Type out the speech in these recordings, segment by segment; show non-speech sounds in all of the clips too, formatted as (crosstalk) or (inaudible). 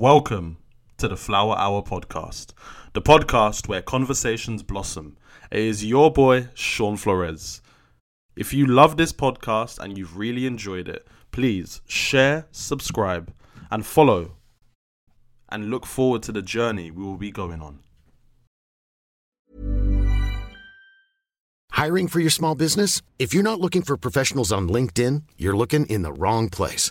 Welcome to the Flower Hour podcast, the podcast where conversations blossom. It is your boy, Sean Flores. If you love this podcast and you've really enjoyed it, please share, subscribe, and follow, and look forward to the journey we will be going on. Hiring for your small business? If you're not looking for professionals on LinkedIn, you're looking in the wrong place.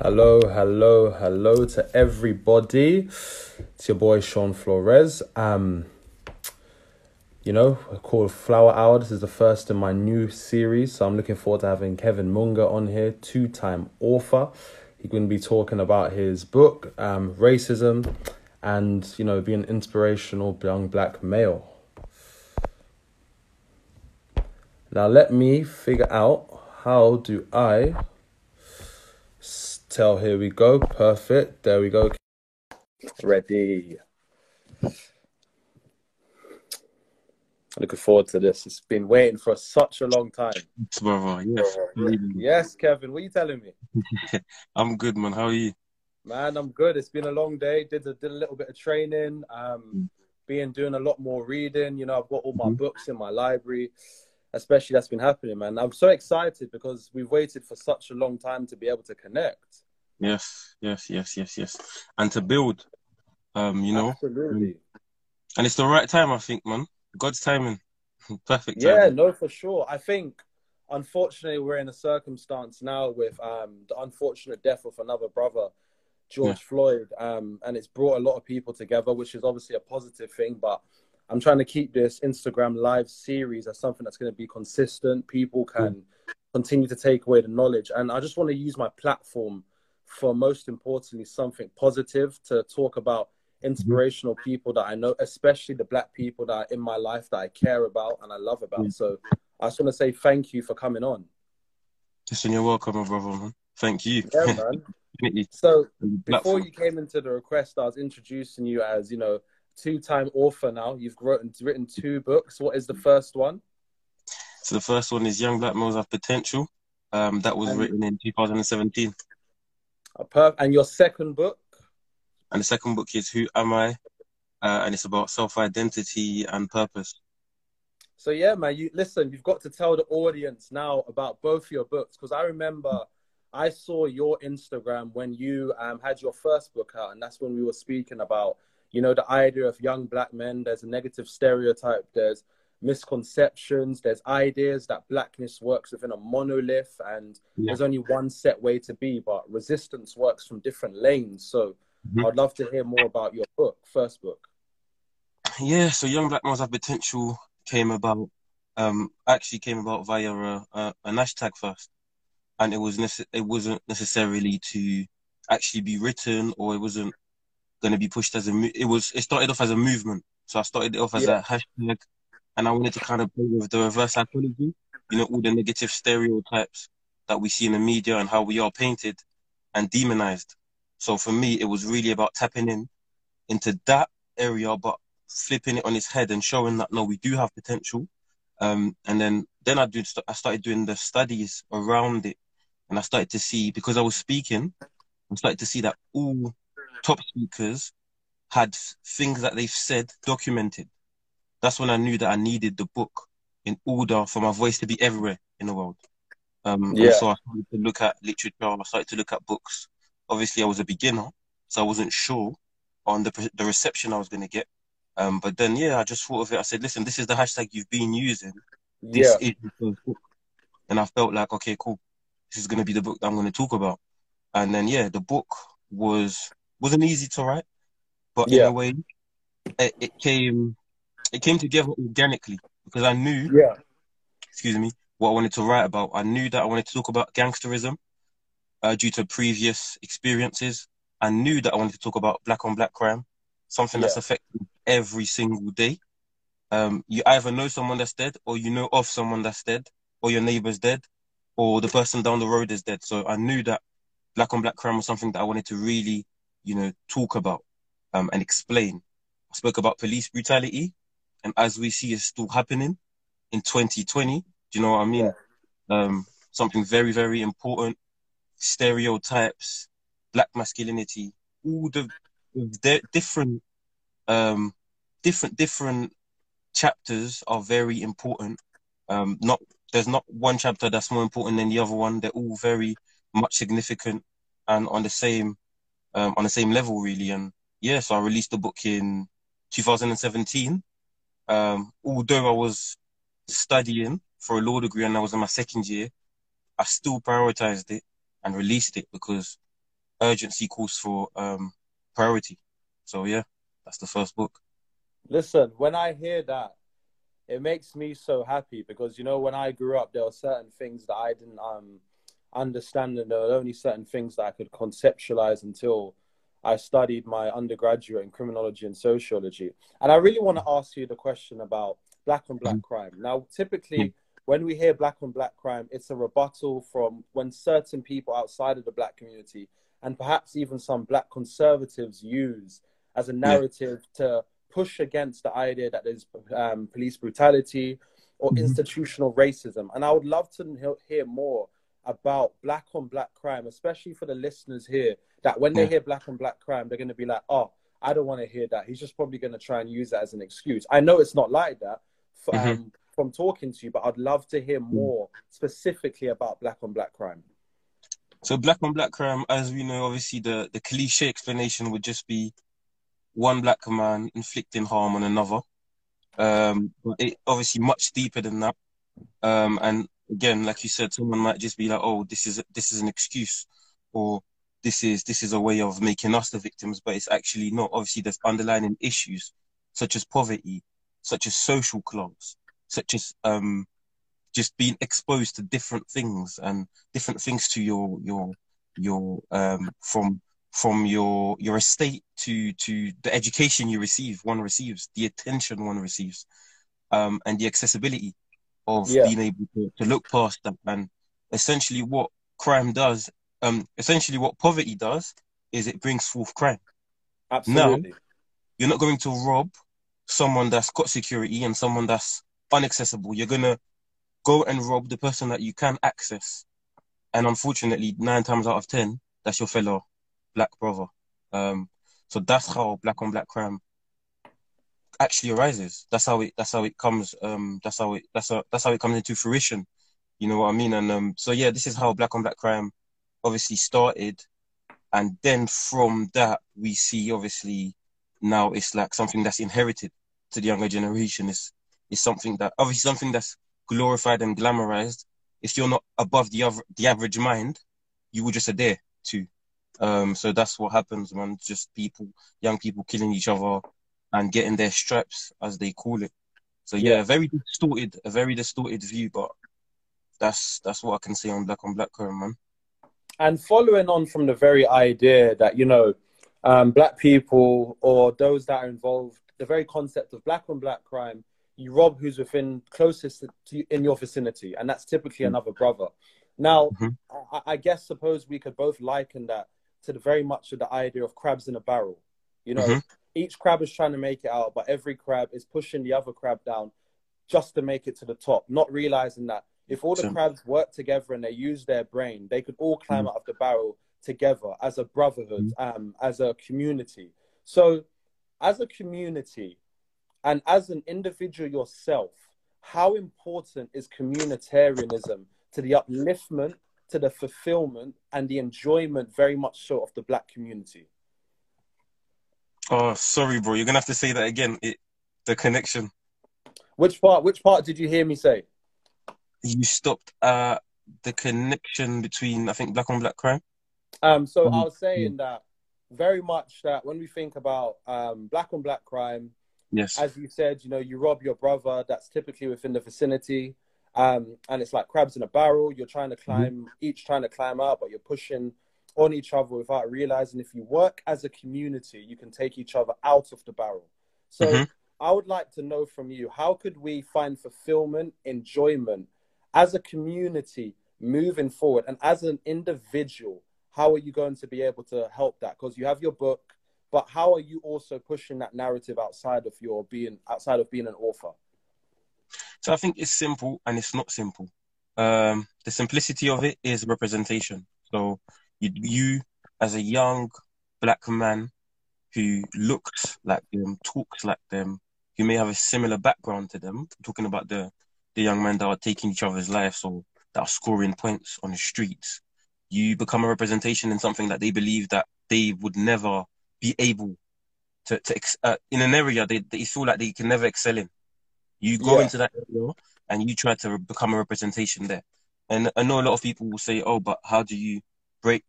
Hello, hello, hello to everybody. It's your boy Sean Flores. Um, you know, called Flower Hour. This is the first in my new series, so I'm looking forward to having Kevin Munga on here, two-time author. He's going to be talking about his book, um, racism, and you know, being an inspirational young black male. Now, let me figure out how do I tell. Here we go. Perfect. There we go. Ready. Looking forward to this. It's been waiting for such a long time. brother. Yes, How? Yes, Kevin. What are you telling me? (laughs) I'm good, man. How are you? Man, I'm good. It's been a long day. Did a, did a little bit of training. Um, been doing a lot more reading. You know, I've got all my books in my library. Especially that's been happening, man. I'm so excited because we've waited for such a long time to be able to connect. Yes, yes, yes, yes, yes. And to build, um, you know, Absolutely. and it's the right time, I think, man. God's timing, (laughs) perfect. Time. Yeah, no, for sure. I think, unfortunately, we're in a circumstance now with um, the unfortunate death of another brother, George Yeah. Floyd, um, and it's brought a lot of people together, which is obviously a positive thing. But I'm trying to keep this Instagram live series as something that's going to be consistent. People hmm. can continue to take away the knowledge, and I just want to use my platform for most importantly something positive to talk about hmm. inspirational people that I know, especially the black people that are in my life that I care about and I love about. Hmm. So I just want to say thank you for coming on. Listen, you're welcome, my brother, man. Thank you. Yeah, man. (laughs) So before you came into the request, I was introducing you as, you know, two-time author now. You've written, written two books. What is the first one? So the first one is Young Black Males Have Potential. Um, that was And- written in 2017, A perf- and your second book? and the second book is Who Am I? Uh, and it's about self-identity and purpose. So yeah, man, you listen, you've got to tell the audience now about both your books because I remember I saw your Instagram when you um, had your first book out, and that's when we were speaking about, you know, the idea of young black men. There's a negative stereotype, there's misconceptions, there's ideas that blackness works within a monolith, and Yeah. there's only one set way to be, but resistance works from different lanes. So Mhm. I'd love to hear more about your book, first book. Yeah, so Young Black Males Have Potential came about, um, actually came about via a, a, an hashtag first, and it was nece- it wasn't necessarily to actually be written, or it wasn't going to be pushed as a. Mo- it was. It started off as a movement, so I started it off as Yeah. a hashtag, and I wanted to kind of play with the reverse psychology, you know, all the negative stereotypes that we see in the media and how we are painted and demonized. So for me, it was really about tapping in into that area, but flipping it on its head and showing that no, we do have potential. Um, and then then I did I started doing the studies around it, and I started to see because I was speaking, I started to see that all top speakers had things that they've said documented. That's when I knew that I needed the book in order for my voice to be everywhere in the world. Um, yeah. So I started to look at literature. I started to look at books. Obviously, I was a beginner, so I wasn't sure on the the reception I was going to get. Um, but then, yeah, I just thought of it. I said, listen, this is the hashtag you've been using. This yeah. is the first book. And I felt like, okay, cool. This is going to be the book that I'm going to talk about. And then, yeah, the book was wasn't easy to write, but yeah. in a way, it, it came it came together organically because I knew, yeah, excuse me, what I wanted to write about. I knew that I wanted to talk about gangsterism uh, due to previous experiences. I knew that I wanted to talk about black on black crime, something yeah. that's affecting every single day. Um, you either know someone that's dead, or you know of someone that's dead, or your neighbor's dead, or the person down the road is dead. So I knew that black on black crime was something that I wanted to really, you know, talk about um, and explain. I spoke about police brutality, and as we see, it's still happening in 2020. Do you know what I mean? Yeah. Um, something very, very important. Stereotypes, black masculinity, all the, the different um, different different chapters are very important. Um, not there's not one chapter that's more important than the other one. They're all very much significant and on the same um, on the same level, really. And yeah, so I released the book in 2017. Um, although I was studying for a law degree and I was in my second year, I still prioritized it and released it because urgency calls for um, priority. So yeah. That's the first book. Listen, when I hear that, it makes me so happy because you know when I grew up, there were certain things that I didn't um understand, and there were only certain things that I could conceptualize until I studied my undergraduate in criminology and sociology. And I really want to ask you the question about black on black mm-hmm. crime. Now, typically, mm-hmm. when we hear black on black crime, it's a rebuttal from when certain people outside of the black community and perhaps even some black conservatives use as a narrative yeah. to push against the idea that there's um, police brutality or mm-hmm. institutional racism. And I would love to hear more about black on black crime, especially for the listeners here, that when they hear black on black crime, they're going to be like, oh, I don't want to hear that. He's just probably going to try and use that as an excuse. I know it's not like that for, mm-hmm. um, from talking to you, but I'd love to hear mm. more specifically about black on black crime. So black on black crime, as we know, obviously the, the cliche explanation would just be one black man inflicting harm on another. Um, but it obviously much deeper than that. Um, and again, like you said, someone might just be like, "Oh, this is this is an excuse," or "This is this is a way of making us the victims," but it's actually not. Obviously, there's underlying issues such as poverty, such as social class, such as um, just being exposed to different things and different things to your your your um, from from your your estate to to the education you receive one receives the attention one receives um, and the accessibility of yeah. being able to, to look past that and essentially what crime does um essentially what poverty does is it brings forth crime Absolutely. now you're not going to rob someone that's got security and someone that's unaccessible you're going to go and rob the person that you can access and unfortunately nine times out of ten that's your fellow black brother. Um, so that's how black on black crime actually arises. That's how it. That's how it comes. Um, that's how it. That's how. That's how it comes into fruition. You know what I mean? And um, so yeah, this is how black on black crime obviously started, and then from that we see obviously now it's like something that's inherited to the younger generation. It's it's something that obviously something that's glorified and glamorized. If you're not above the other, the average mind, you will just adhere to. Um, so that's what happens, man. Just people, young people killing each other and getting their straps, as they call it. So yeah, yeah. very distorted, a very distorted view, but that's that's what I can say on black on black crime, man. And following on from the very idea that you know, um, black people or those that are involved, the very concept of black on black crime, you rob who's within closest to in your vicinity, and that's typically mm-hmm. another brother. Now, mm-hmm. I, I guess suppose we could both liken that to the very much of the idea of crabs in a barrel. You know, mm-hmm. Each crab is trying to make it out, but every crab is pushing the other crab down just to make it to the top, not realizing that if all the So- crabs work together and they use their brain, they could all climb Mm. out of the barrel together as a brotherhood, um, as a community. So, as a community and as an individual yourself, how important is communitarianism to the upliftment, to the fulfillment, and the enjoyment, very much so, of the black community? Oh, sorry, bro. You're gonna have to say that again. It, the connection. Which part? Which part did you hear me say? You stopped uh the connection between I think black on black crime. Um, so Mhm. I was saying that very much that when we think about um, black on black crime, Yes. as you said, you know, you rob your brother, that's typically within the vicinity. Um, and it's like crabs in a barrel. You're trying to climb, each trying to climb out, but you're pushing on each other without realizing if you work as a community, you can take each other out of the barrel. So Mhm. I would like to know from you, how could we find fulfillment, enjoyment as a community moving forward? And as an individual, how are you going to be able to help that? Because you have your book, but how are you also pushing that narrative outside of your being outside of being an author? So I think it's simple and it's not simple. Um, the simplicity of it is representation. So you, you as a young black man who looks like them, talks like them, who may have a similar background to them, talking about the, the young men that are taking each other's lives or that are scoring points on the streets, you become a representation in something that they believe that they would never be able to, to ex- uh, in an area they, they feel like they can never excel in. You go Yeah. into that area and you try to become a representation there. And I know a lot of people will say, oh, but how do you break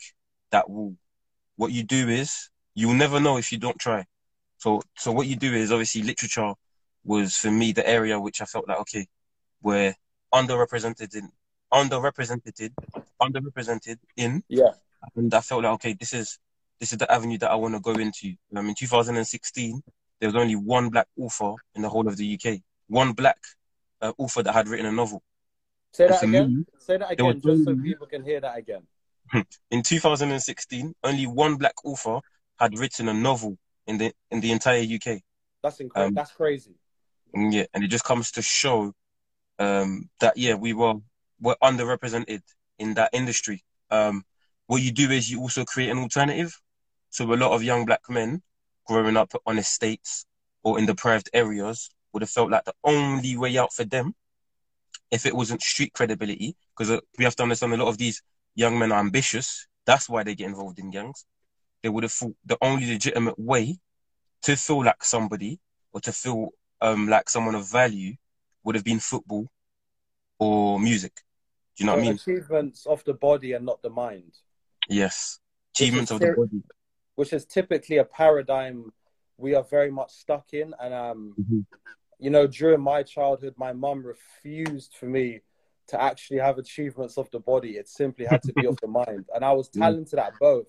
that wall? What you do is you'll never know if you don't try. So, so what you do is obviously literature was for me the area which I felt like, okay, we're underrepresented in, underrepresented, underrepresented in, Yeah. and I felt like, okay, this is, this is the avenue that I want to go into. Um, in 2016, there was only one black author in the whole of the UK, one black uh, author that had written a novel. Say that again. me, Say that again, just so people can hear that again. (laughs) in 2016, only one black author had written a novel in the in the entire UK. That's incredible. Um, That's crazy. Yeah, and it just comes to show um, that yeah, we were were underrepresented in that industry. Um, what you do is you also create an alternative. So a lot of young black men growing up on estates or in deprived areas would have felt like the only way out for them, if it wasn't street credibility, because uh, we have to understand a lot of these young men are ambitious. That's why they get involved in gangs. They would have thought the only legitimate way to feel like somebody or to feel um, like someone of value would have been football or music. Do you know what I mean? achievements of the body and not the mind, Yes. Achievements of the body. which is typically a paradigm we are very much stuck in. And um, Mhm. you know, during my childhood, my mum refused for me to actually have achievements of the body. It simply had to be of the (laughs) mind. And I was Mm. talented at both,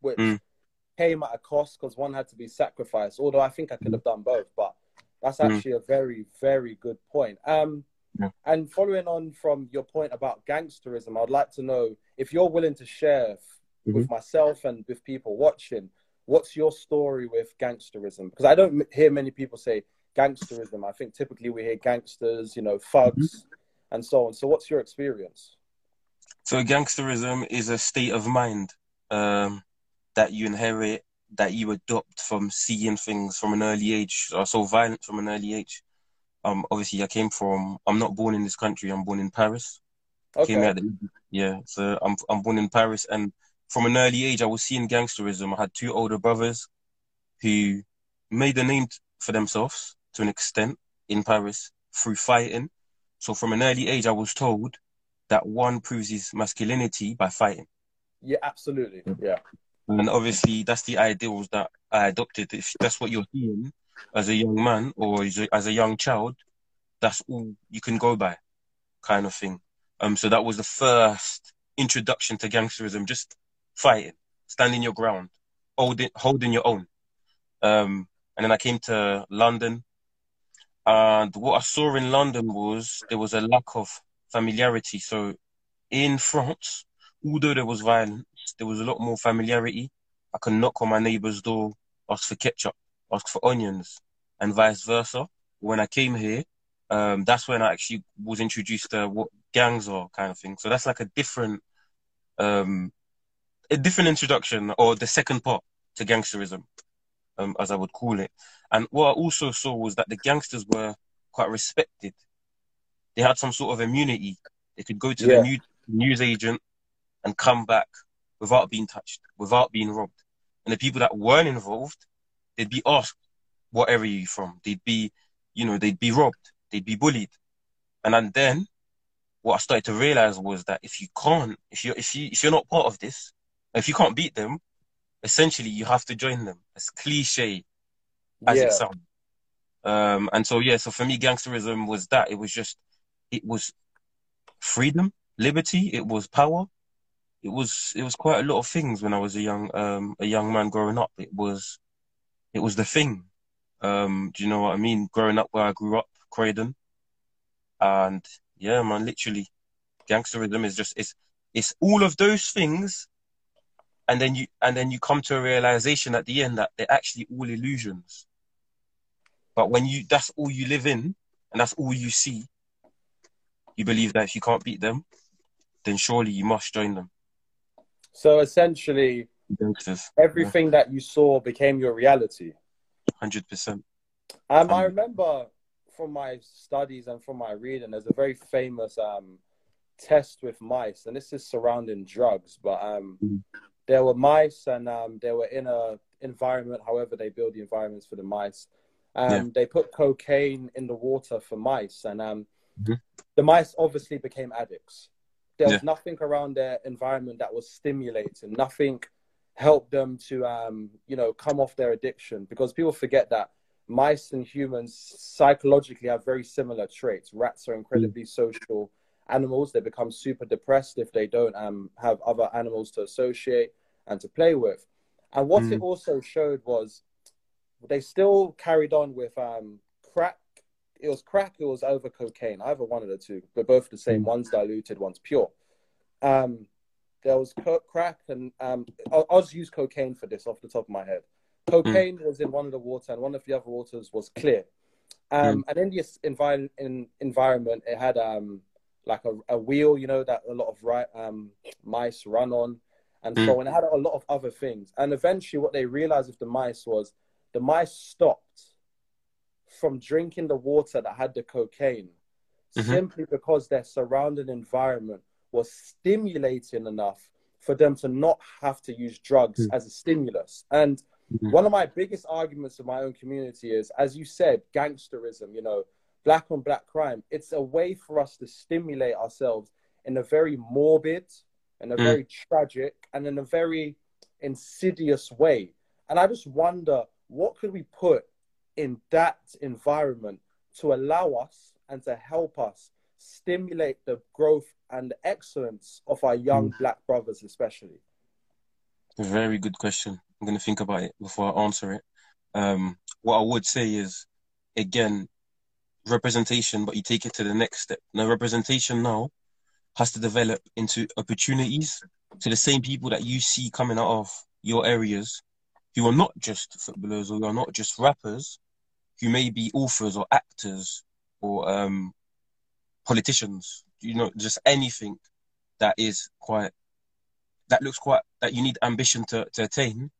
which Mm. came at a cost because one had to be sacrificed. Although I think I could have done both, but that's Mm. actually a very, very good point. Um, Yeah. and following on from your point about gangsterism, I'd like to know if you're willing to share with Mm-hmm. myself and with people watching, what's your story with gangsterism? Because I don't hear many people say gangsterism. I think typically we hear gangsters, you know, thugs, Mm-hmm. And so on. So, what's your experience? So gangsterism is a state of mind um, that you inherit, that you adopt from seeing things from an early age. Uh, so violent from an early age. Um, obviously, I came from. I'm not born in this country. I'm born in Paris. Came Okay, out the, yeah. So I'm I'm born in Paris, and from an early age, I was seeing gangsterism. I had two older brothers who made a name for themselves to an extent in Paris through fighting. So from an early age, I was told that one proves his masculinity by fighting. yeah, absolutely, yeah, And obviously, that's the ideals that I adopted. If that's what you're seeing as a young man or as a, as a young child, that's all you can go by, kind of thing. Um, so that was the first introduction to gangsterism, just fighting, standing your ground, holding holding your own. Um, and then I came to London, and what I saw in London was there was a lack of familiarity. So in France, although there was violence, there was a lot more familiarity. I could knock on my neighbour's door, ask for ketchup, ask for onions, and vice versa. When I came here, um, that's when I actually was introduced to what gangs are, kind of thing. So that's like a different, um, a different introduction, or the second part to gangsterism, um, as I would call it. And what I also saw was that the gangsters were quite respected. They had some sort of immunity. They could go to Yeah. the new, news agent and come back without being touched, without being robbed. And the people that weren't involved, they'd be asked, "What area are you from?" They'd be, you know, they'd be robbed, they'd be bullied, and, and then what I started to realize was that if you can't, if you if you if you're not part of this, if you can't beat them, essentially you have to join them. As cliche as Yeah. it sounds. Um, and so yeah, so for me, gangsterism was that. It was just, it was freedom, liberty. It was power. It was it was quite a lot of things when I was a young um a young man growing up. It was it was the thing. Um, do you know what I mean? Growing up where I grew up, Croydon, and yeah, man, literally, gangsterism is just it's it's all of those things, and then you and then you come to a realization at the end that they're actually all illusions. But when you that's all you live in, and that's all you see, you believe that if you can't beat them, then surely you must join them. So essentially, everything that you saw became your reality. hundred percent. Um, I Um, remember from my studies and from my reading, there's a very famous um, test with mice, and this is surrounding drugs. But um, Mhm. There were mice, and um, they were in a environment. However, they build the environments for the mice. Um, Yeah. They put cocaine in the water for mice, and um, Mhm. the mice obviously became addicts. There was Yeah. nothing around their environment that was stimulating. Nothing helped them to, um, you know, come off their addiction. Because people forget that mice and humans psychologically have very similar traits. Rats are incredibly social animals. They become super depressed if they don't um, have other animals to associate and to play with. And what it Mm. also showed was they still carried on with um, crack. It was crack. It was over cocaine. Either one of the two, but both the same. One's diluted, one's pure. Um, there was co- crack, and um, I'll, I'll just use cocaine for this off the top of my head. Cocaine was in one of the water, and one of the other waters was clear. Um, And in this envi- in environment, it had um, like a, a wheel, you know, that a lot of ri- um, mice run on, and so on. It had a lot of other things. And eventually, what they realized with the mice was the mice stopped from drinking the water that had the cocaine Mhm. simply because their surrounding environment was stimulating enough for them to not have to use drugs as a stimulus. And Mhm. one of my biggest arguments in my own community is, as you said, gangsterism, you know, black on black crime. It's a way for us to stimulate ourselves in a very morbid, in a Mm. very tragic, and in a very insidious way. And I just wonder what could we put in that environment to allow us and to help us stimulate the growth and excellence of our young black brothers, especially. Very good question. I'm going to think about it before I answer it. Um, what I would say is, again, representation, but you take it to the next step. Now, representation now has to develop into opportunities to the same people that you see coming out of your areas who are not just footballers or who are not just rappers, who may be authors or actors or um, politicians, you know, just anything that is quite that looks quite that you need ambition to, to attain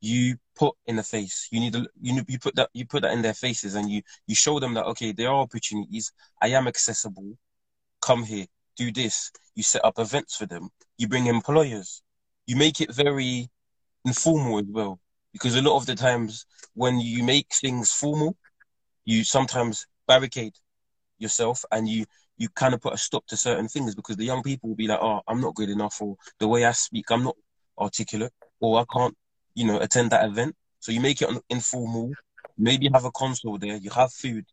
you put in the face. You need to you you put that you put that in their faces and you you show them that okay there are opportunities. I am accessible. Come here do this you set up events for them you bring employers you make it very informal as well because a lot of the times when you make things formal you sometimes barricade yourself and you you kind of put a stop to certain things because the young people will be like, oh, I'm not good enough, or the way I speak, I'm not articulate, or I can't, you know, attend that event. So you make it informal. Maybe have a console there, you have food,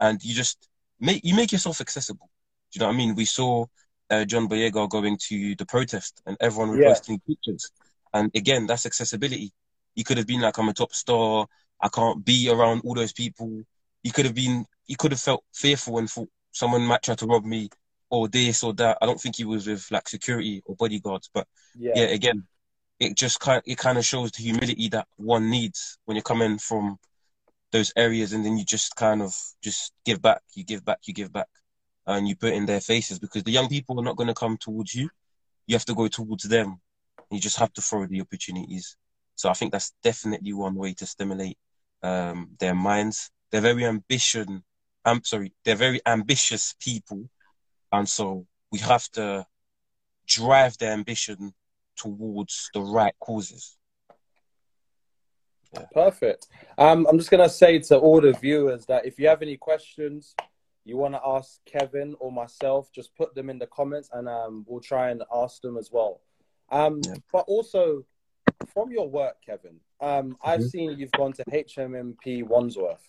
and you just make you make yourself accessible. You know what I mean? We saw uh, John Boyega going to the protest, and everyone was Yeah. posting pictures. And again, that's accessibility. You could have been like, I'm a top star. I can't be around all those people. You could have been, you could have felt fearful and thought someone might try to rob me or this or that. I don't think he was with like security or bodyguards, but Yeah. yeah, again, it just kind it kind of shows the humility that one needs when you're coming from those areas, and then you just kind of just give back, you give back, you give back, and you put in their faces because the young people are not going to come towards you. You have to go towards them. You just have to throw the opportunities. So I think that's definitely one way to stimulate um, their minds. They're very ambition. I'm sorry, they're very ambitious people, and so we have to drive their ambition towards the right causes. Yeah. Perfect. Um, I'm just gonna say to all the viewers that if you have any questions, you want to ask Kevin or myself, just put them in the comments, and um, we'll try and ask them as well. Um, yeah. But also, from your work, Kevin, um, mm-hmm. I've seen you've gone to HMP Wandsworth,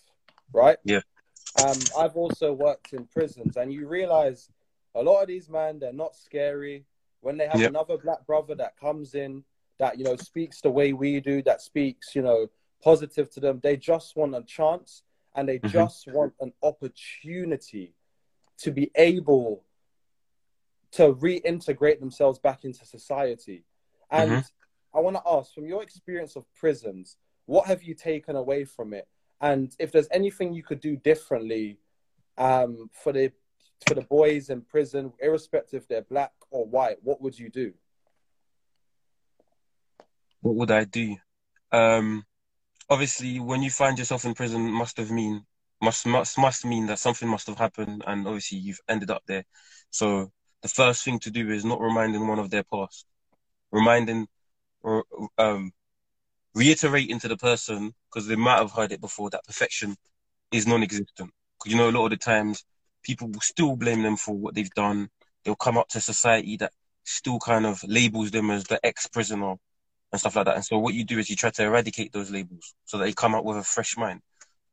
right? Yeah. Um, I've also worked in prisons, and you realize a lot of these men, they're not scary. When they have yep. another black brother that comes in, that you know speaks the way we do, that speaks, you know, positive to them, they just want a chance and they mm-hmm. just want an opportunity to be able to reintegrate themselves back into society. And mm-hmm. I want to ask from your experience of prisons, what have you taken away from it? And if there's anything you could do differently um, for the for the boys in prison, irrespective if they're black or white, what would you do? What would I do? Um, obviously, when you find yourself in prison, must have mean must must must mean that something must have happened, and obviously you've ended up there. So the first thing to do is not reminding one of their past, reminding or um, reiterating to the person because they might have heard it before that perfection is non-existent. Because you know, a lot of the times people will still blame them for what they've done. They'll come up to society that still kind of labels them as the ex-prisoner and stuff like that. And so what you do is you try to eradicate those labels so that they come out with a fresh mind.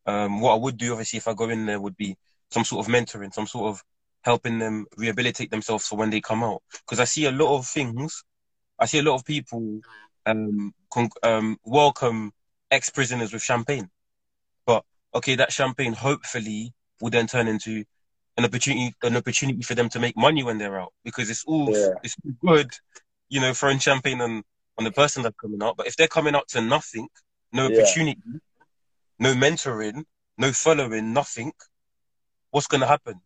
Um, what I would do, obviously, if I go in there, would be some sort of mentoring, some sort of helping them rehabilitate themselves for when they come out. Because I see a lot of things I see a lot of people um, con- um, welcome ex-prisoners with champagne, but okay, that champagne hopefully will then turn into an opportunity, an opportunity for them to make money when they're out because it's all yeah. it's good, you know, throwing champagne on on the person that's coming out. But if they're coming out to nothing, no yeah. opportunity, no mentoring, no following, nothing, what's gonna happen?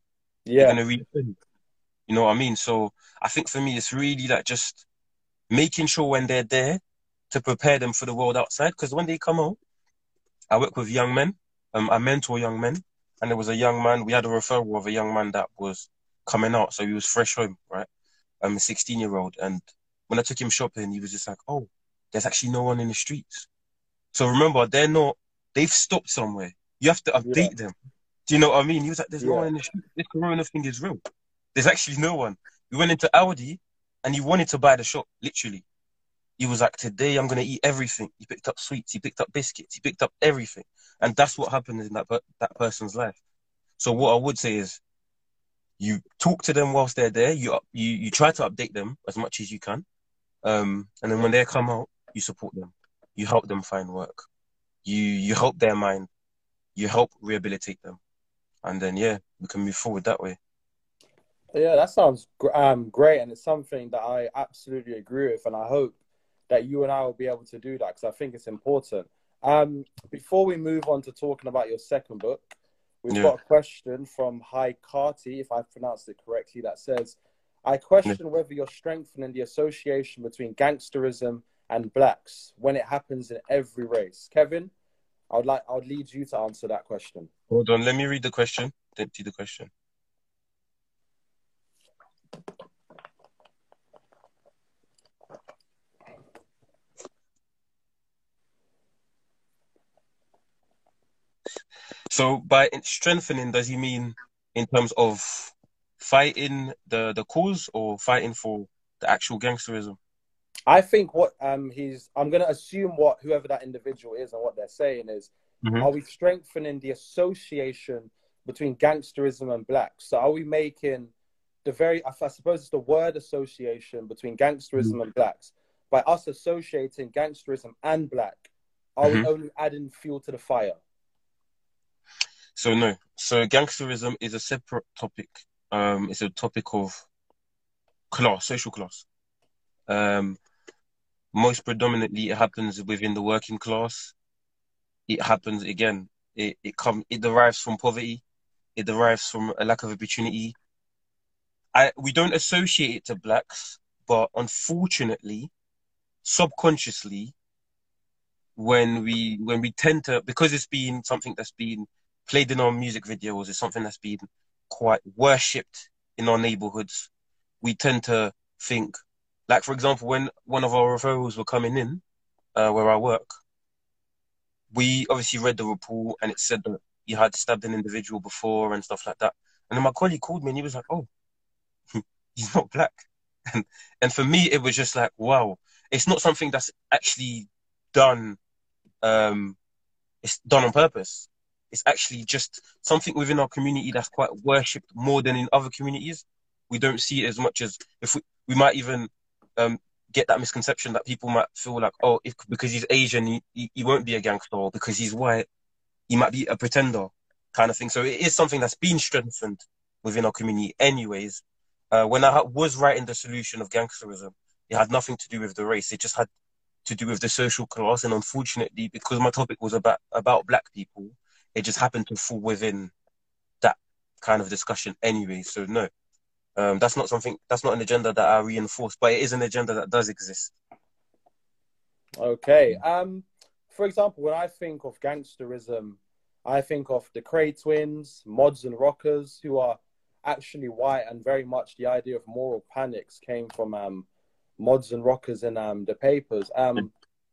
Yeah, gonna re- you know what I mean. So I think for me, it's really like just making sure when they're there to prepare them for the world outside. Because when they come out, I work with young men. Um, I mentor young men, and there was a young man. We had a referral of a young man that was coming out, so he was fresh home, right? I'm um, a 16 year old, and when I took him shopping, he was just like, "Oh, there's actually no one in the streets." So remember, they're not. They've stopped somewhere. You have to update yeah. them. Do you know what I mean? He was like, "There's yeah. no one in the street. This Corona thing is real. There's actually no one." We went into Aldi and he wanted to buy the shop, literally. He was like, Today I'm going to eat everything. He picked up sweets, he picked up biscuits, he picked up everything. And that's what happened in that, that person's life. So, what I would say is, you talk to them whilst they're there, you, you, you try to update them as much as you can. Um, and then when they come out, you support them, you help them find work, you, you help their mind, you help rehabilitate them. And then, yeah, we can move forward that way. Yeah, that sounds um, great, and it's something that I absolutely agree with, and I hope that you and I will be able to do that because I think it's important. Um, before we move on to talking about your second book, we've yeah. got a question from Hi Carty, if I pronounced it correctly, that says, "I question whether you're strengthening the association between gangsterism and blacks when it happens in every race." Kevin, I would like I would lead you to answer that question. Hold on, let me read the question. Didn't the question. So by strengthening, does he mean in terms of fighting the the cause or fighting for the actual gangsterism? I think what um he's I'm gonna assume what whoever that individual is and what they're saying is mm-hmm. are we strengthening the association between gangsterism and blacks? So are we making the very I, I suppose it's the word association between gangsterism mm-hmm. and blacks. By us associating gangsterism and black, are mm-hmm. we only adding fuel to the fire? So no. So gangsterism is a separate topic. Um, it's a topic of class, social class. Um, most predominantly it happens within the working class. It happens again. It it come it derives from poverty. It derives from a lack of opportunity. I we don't associate it to blacks, but unfortunately, subconsciously, when we when we tend to because it's been something that's been played in our music videos, it's something that's been quite worshipped in our neighborhoods. We tend to think, like for example, when one of our referrals were coming in, uh, where I work, we obviously read the report and it said that he had stabbed an individual before and stuff like that. And then my colleague called me and he was like, "Oh, (laughs) he's not black," (laughs) and and for me it was just like, wow, it's not something that's actually done. Um, it's done on purpose. It's actually just something within our community that's quite worshipped more than in other communities. We don't see it as much as if we, we might even um, get that misconception that people might feel like, oh, if because he's Asian, he, he, he won't be a gangster, or because he's white, he might be a pretender, kind of thing. So it is something that's been strengthened within our community, anyways. Uh, when I was writing the solution of gangsterism, it had nothing to do with the race. It just had to do with the social class. And unfortunately, because my topic was about about black people, it just happened to fall within that kind of discussion anyway. So no, um, that's not something. That's not an agenda that I reinforce, but it is an agenda that does exist. Okay. Um, for example, when I think of gangsterism, I think of the Kray twins, mods and rockers, who are actually white, and very much the idea of moral panics came from um, mods and rockers in um, the papers. Um,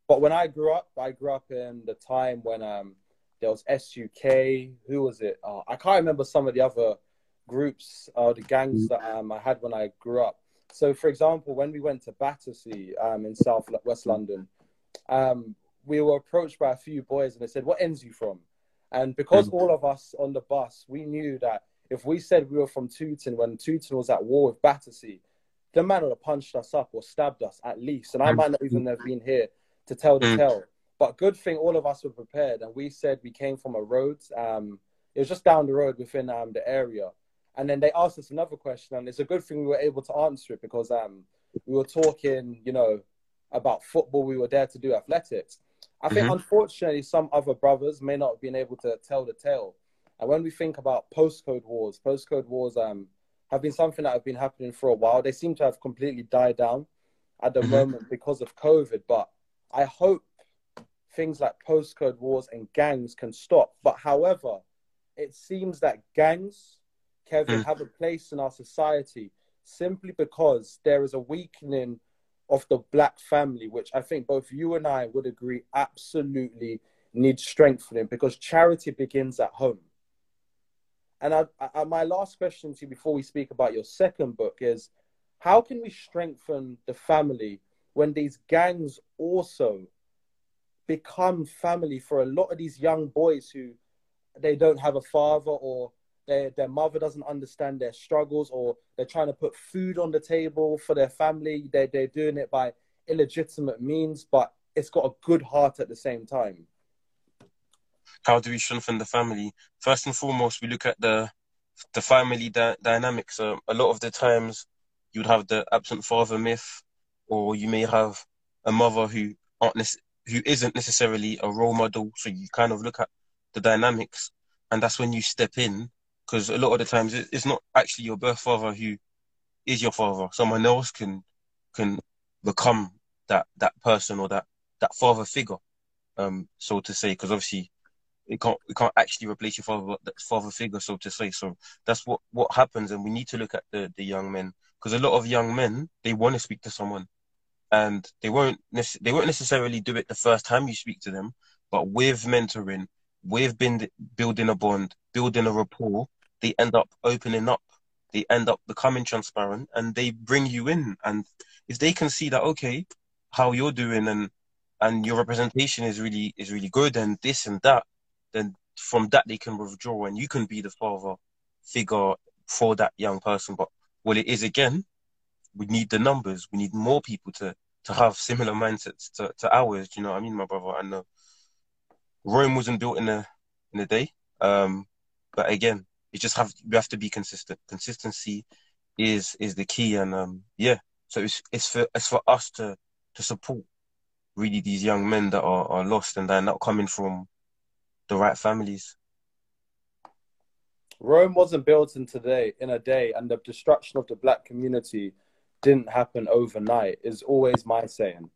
but when I grew up, I grew up in the time when um, there was SUK. Who was it? Uh, I can't remember some of the other groups or uh, the gangs that um, I had when I grew up. So, for example, when we went to Battersea um, in South West London, um, we were approached by a few boys and they said, "What ends you from?" And because mm. all of us on the bus, we knew that if we said we were from Tooting when Tooting was at war with Battersea, the man would have punched us up or stabbed us at least. And I might not even have been here to tell the mm. tale. But good thing all of us were prepared, and we said we came from a road. Um, it was just down the road within um, the area, and then they asked us another question, and it's a good thing we were able to answer it because um, we were talking, you know, about football. We were there to do athletics. I think, mm-hmm. unfortunately, some other brothers may not have been able to tell the tale. And when we think about postcode wars, postcode wars um, have been something that have been happening for a while. They seem to have completely died down at the mm-hmm. moment because of COVID. But I hope things like postcode wars and gangs can stop. But however, it seems that gangs, Kevin, mm. have a place in our society simply because there is a weakening of the black family, which I think both you and I would agree absolutely needs strengthening because charity begins at home. And I, I, my last question to you before we speak about your second book is how can we strengthen the family when these gangs also become family for a lot of these young boys who they don't have a father or their their mother doesn't understand their struggles or they're trying to put food on the table for their family. They they're doing it by illegitimate means but it's got a good heart at the same time. How do we strengthen the family? First and foremost we look at the the family di- dynamics. Uh, a lot of the times you'd have the absent father myth or you may have a mother who aren't who isn't necessarily a role model. So you kind of look at the dynamics, and that's when you step in, because a lot of the times it's not actually your birth father who is your father. Someone else can can become that that person or that that father figure, um, so to say. Because obviously, it can't it can't actually replace your father, that father figure, so to say. So that's what what happens, and we need to look at the the young men because a lot of young men they want to speak to someone and they won't they won't necessarily do it the first time you speak to them, but with mentoring, with been building a bond, building a rapport, they end up opening up. They end up becoming transparent, and they bring you in. And if they can see that, okay, how you're doing and and your representation is really is really good, and this and that, then from that they can withdraw, and you can be the father figure for that young person. But what it is again, we need the numbers. We need more people to to have similar mindsets to, to ours. Do you know what I mean, my brother? I know Rome wasn't built in a in a day. Um, but again, you just have you have to be consistent. Consistency is is the key, and um, yeah. So it's it's for it's for us to to support really these young men that are, are lost and they're not coming from the right families. Rome wasn't built in today in a day, and the destruction of the black community didn't happen overnight. Is always my saying.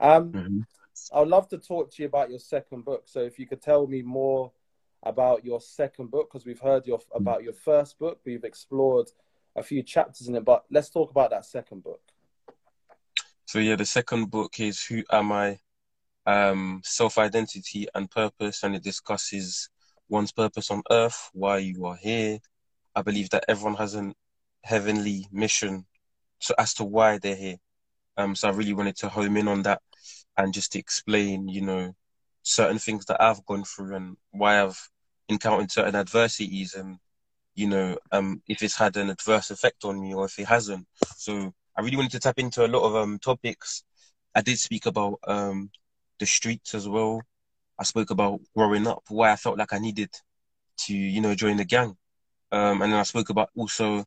Um, mm-hmm. I'd love to talk to you about your second book. So if you could tell me more about your second book, because we've heard your about your first book, we've explored a few chapters in it, but let's talk about that second book. So yeah, the second book is Who Am I? Um, Self Identity and Purpose, and it discusses one's purpose on earth, why you are here. I believe that everyone has a heavenly mission so as to why they're here. Um, so I really wanted to home in on that and just explain, you know, certain things that I've gone through and why I've encountered certain adversities and, you know, um, if it's had an adverse effect on me or if it hasn't. So I really wanted to tap into a lot of um topics. I did speak about um the streets as well. I spoke about growing up, why I felt like I needed to, you know, join the gang. Um, and then I spoke about also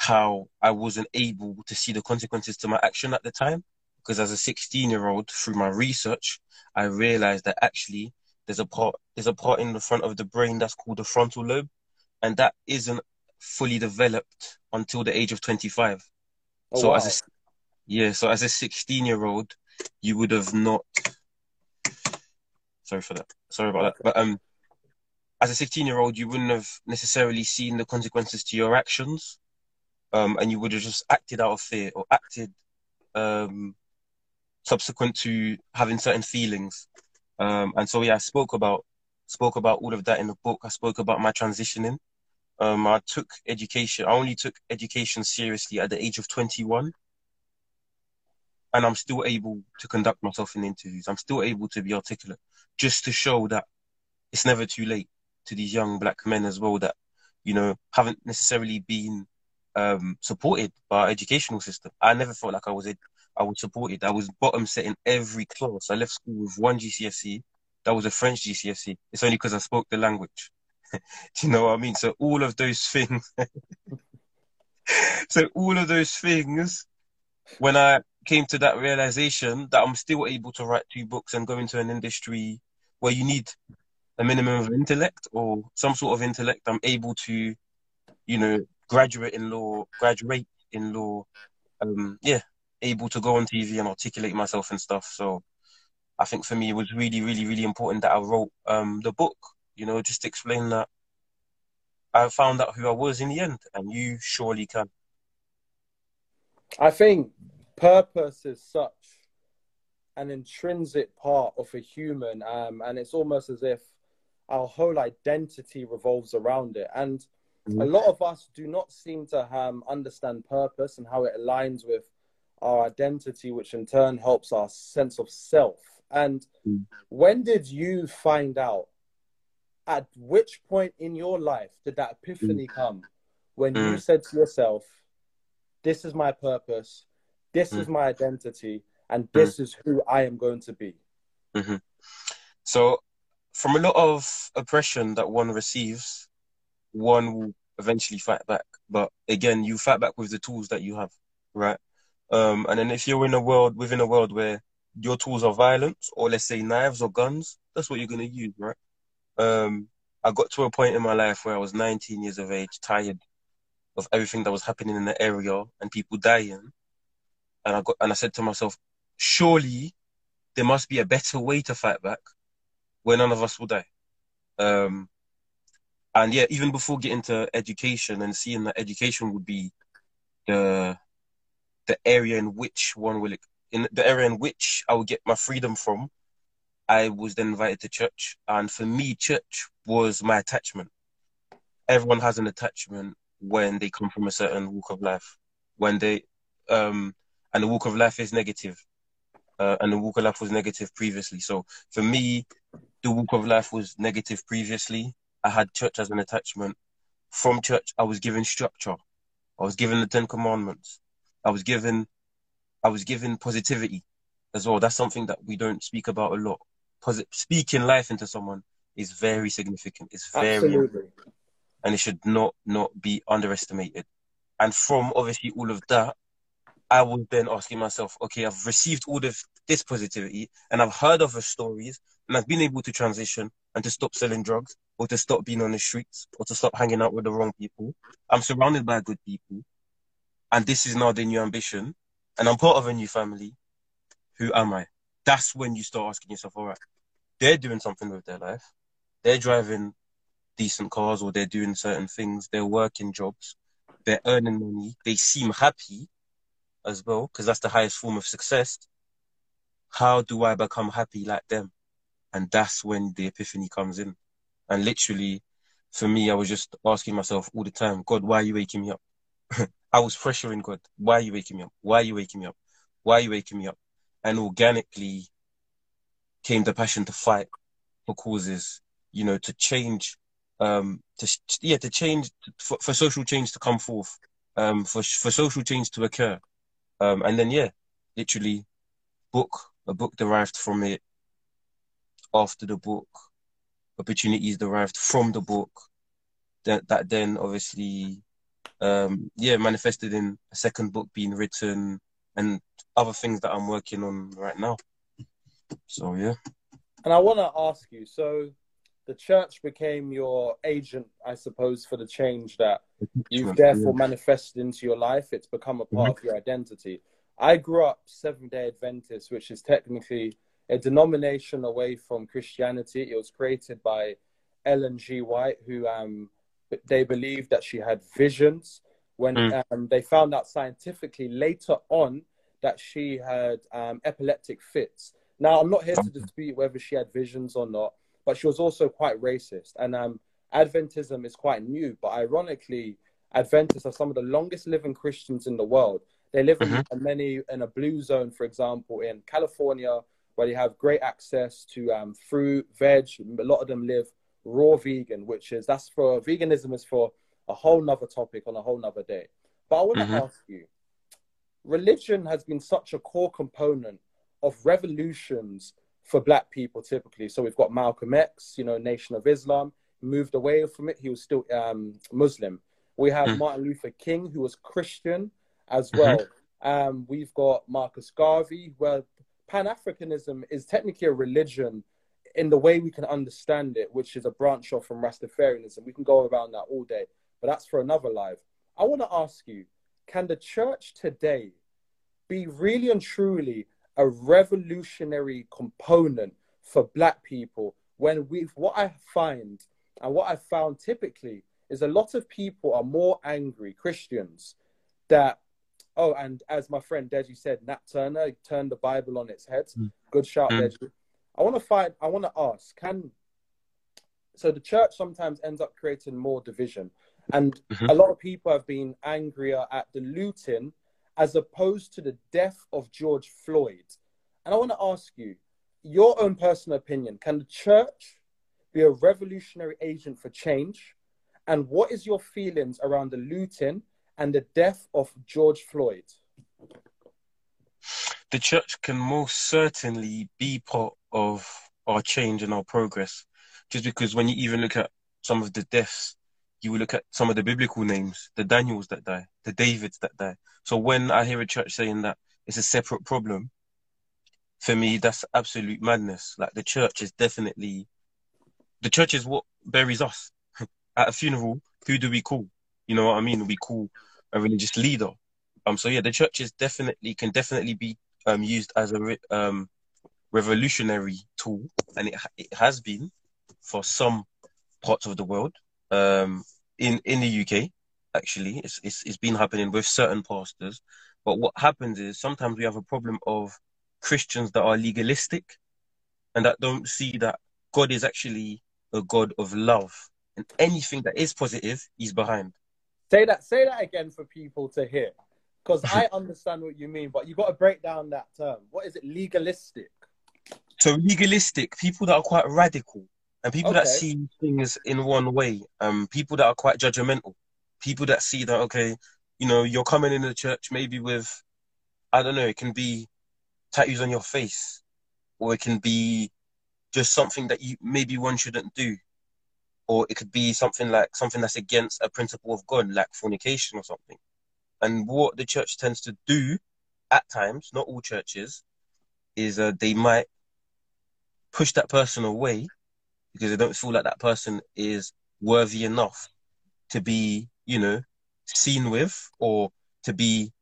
how I wasn't able to see the consequences to my action at the time. Because as a 16 year old, through my research, I realized that actually there's a part there's a part in the front of the brain that's called the frontal lobe, and that isn't fully developed until the age of 25. Oh, so wow. as a, yeah, so as a 16 year old, you would have not. Sorry for that. Sorry about that. But um, as a 16 year old, you wouldn't have necessarily seen the consequences to your actions um, and you would have just acted out of fear or acted um, subsequent to having certain feelings. Um, and so yeah, I spoke about spoke about all of that in the book. I spoke about my transitioning. Um, I took education. I only took education seriously at the age of 21, and I'm still able to conduct myself in interviews. I'm still able to be articulate, just to show that it's never too late to these young black men as well that you know haven't necessarily been um, supported by our educational system. I never felt like I was I was supported. I was bottom set in every class. I left school with one GCSE. That was a French GCSE. It's only because I spoke the language. (laughs) Do you know what I mean? So all of those things. (laughs) so all of those things, when I came to that realization that I'm still able to write two books and go into an industry where you need a minimum of intellect or some sort of intellect, I'm able to, you know, graduate in law, graduate in law, um, yeah, able to go on TV and articulate myself and stuff. So I think for me, it was really, really, really important that I wrote um, the book, you know, just explain that I found out who I was in the end, and you surely can. I think purpose is such an intrinsic part of a human, um, and it's almost as if our whole identity revolves around it. And Mm-hmm. A lot of us do not seem to um, understand purpose and how it aligns with our identity, which in turn helps our sense of self. And mm. when did you find out? At which point in your life did that epiphany mm. come? When mm. you said to yourself, This is my purpose, this is mm. my identity, and mm. this is who I am going to be? Mm-hmm. So, from a lot of oppression that one receives, one will eventually fight back. But again, you fight back with the tools that you have, right? Um, and then if you're in a world within a world where your tools are violence, or let's say knives or guns, that's what you're gonna use, right? Um, I got to a point in my life where I was 19 years of age, tired of everything that was happening in the area and people dying, and I got and I said to myself, surely there must be a better way to fight back, where none of us will die. Um, and yeah, even before getting to education and seeing that education would be the the area in which one will in the area in which I would get my freedom from, I was then invited to church, and for me, church was my attachment. Everyone has an attachment when they come from a certain walk of life, when they um and the walk of life is negative, uh, and the walk of life was negative previously. So for me, the walk of life was negative previously, I had church as an attachment. From church, I was given structure. I was given the Ten Commandments. I was given, I was given positivity as well. That's something that we don't speak about a lot. Posit- speaking life into someone is very significant. It's very, Absolutely. and it should not not be underestimated. And from obviously all of that, I was then asking myself, okay, I've received all of this positivity, and I've heard of her stories, and I've been able to transition and to stop selling drugs, or to stop being on the streets, or to stop hanging out with the wrong people. I'm surrounded by good people, and this is now the new ambition, and I'm part of a new family. Who am I? That's when you start asking yourself, all right, they're doing something with their life. They're driving decent cars or they're doing certain things. They're working jobs. They're earning money. They seem happy as well because that's the highest form of success. How do I become happy like them? And that's when the epiphany comes in. And literally, for me, I was just asking myself all the time, God, why are you waking me up? (laughs) I was pressuring God, why are you waking me up? Why are you waking me up? Why are you waking me up? And organically came the passion to fight for causes, you know, to change, um, to yeah, to change for, for social change to come forth, um, for for social change to occur, um, and then yeah, literally, book a book derived from it. After the book, opportunities derived from the book, that that then obviously, um, yeah, manifested in a second book being written and other things that I'm working on right now. So yeah. And I want to ask you. So, the church became your agent, I suppose, for the change that you've therefore manifested into your life. It's become a part mm-hmm. of your identity. I grew up Seventh Day Adventist, which is technically a denomination away from Christianity. It was created by Ellen G. White, who um, they believed that she had visions. When mm. um, they found out scientifically later on that she had um, epileptic fits. Now, I'm not here to dispute whether she had visions or not, but she was also quite racist. And um, Adventism is quite new, but ironically, Adventists are some of the longest living Christians in the world. They live mm-hmm. in many in a blue zone, for example, in California, where they have great access to um, fruit, veg. A lot of them live raw vegan, which is that's for veganism is for a whole nother topic on a whole nother day. But I want to mm-hmm. ask you, religion has been such a core component of revolutions for black people typically. So we've got Malcolm X, you know, Nation of Islam, moved away from it. He was still um, Muslim. We have mm. Martin Luther King, who was Christian as mm-hmm. well. Mm-hmm. Um, we've got Marcus Garvey, where Pan Africanism is technically a religion in the way we can understand it, which is a branch off from Rastafarianism. We can go around that all day, but that's for another live. I want to ask you can the church today be really and truly a revolutionary component for black people when we've what I find and what I found typically is a lot of people are more angry Christians that oh and as my friend Deji said Nat Turner turned the Bible on its head mm. good shout mm. Deji I want to find I want to ask can so the church sometimes ends up creating more division and mm-hmm. a lot of people have been angrier at the looting as opposed to the death of George Floyd. And I want to ask you, your own personal opinion, can the church be a revolutionary agent for change? And what is your feelings around the looting and the death of George Floyd? The church can most certainly be part of our change and our progress. Just because when you even look at some of the deaths you will look at some of the biblical names, the Daniels that die, the Davids that die. So when I hear a church saying that it's a separate problem, for me, that's absolute madness. Like the church is definitely, the church is what buries us. (laughs) at a funeral, who do we call? You know what I mean? We call a religious leader. Um. So yeah, the church is definitely can definitely be um used as a um revolutionary tool, and it it has been for some parts of the world um, in in the UK. Actually, it's, it's it's been happening with certain pastors. But what happens is sometimes we have a problem of Christians that are legalistic and that don't see that God is actually a God of love, and anything that is positive, He's behind. Say that. Say that again for people to hear, because I (laughs) understand what you mean, but you've got to break down that term. What is it? Legalistic. So legalistic, people that are quite radical, and people okay. that see things in one way, um, people that are quite judgmental, people that see that okay, you know, you're coming in the church maybe with, I don't know, it can be tattoos on your face, or it can be just something that you maybe one shouldn't do, or it could be something like something that's against a principle of God, like fornication or something. And what the church tends to do at times, not all churches, is uh, they might push that person away because they don't feel like that person is worthy enough to be, you know, seen with or to be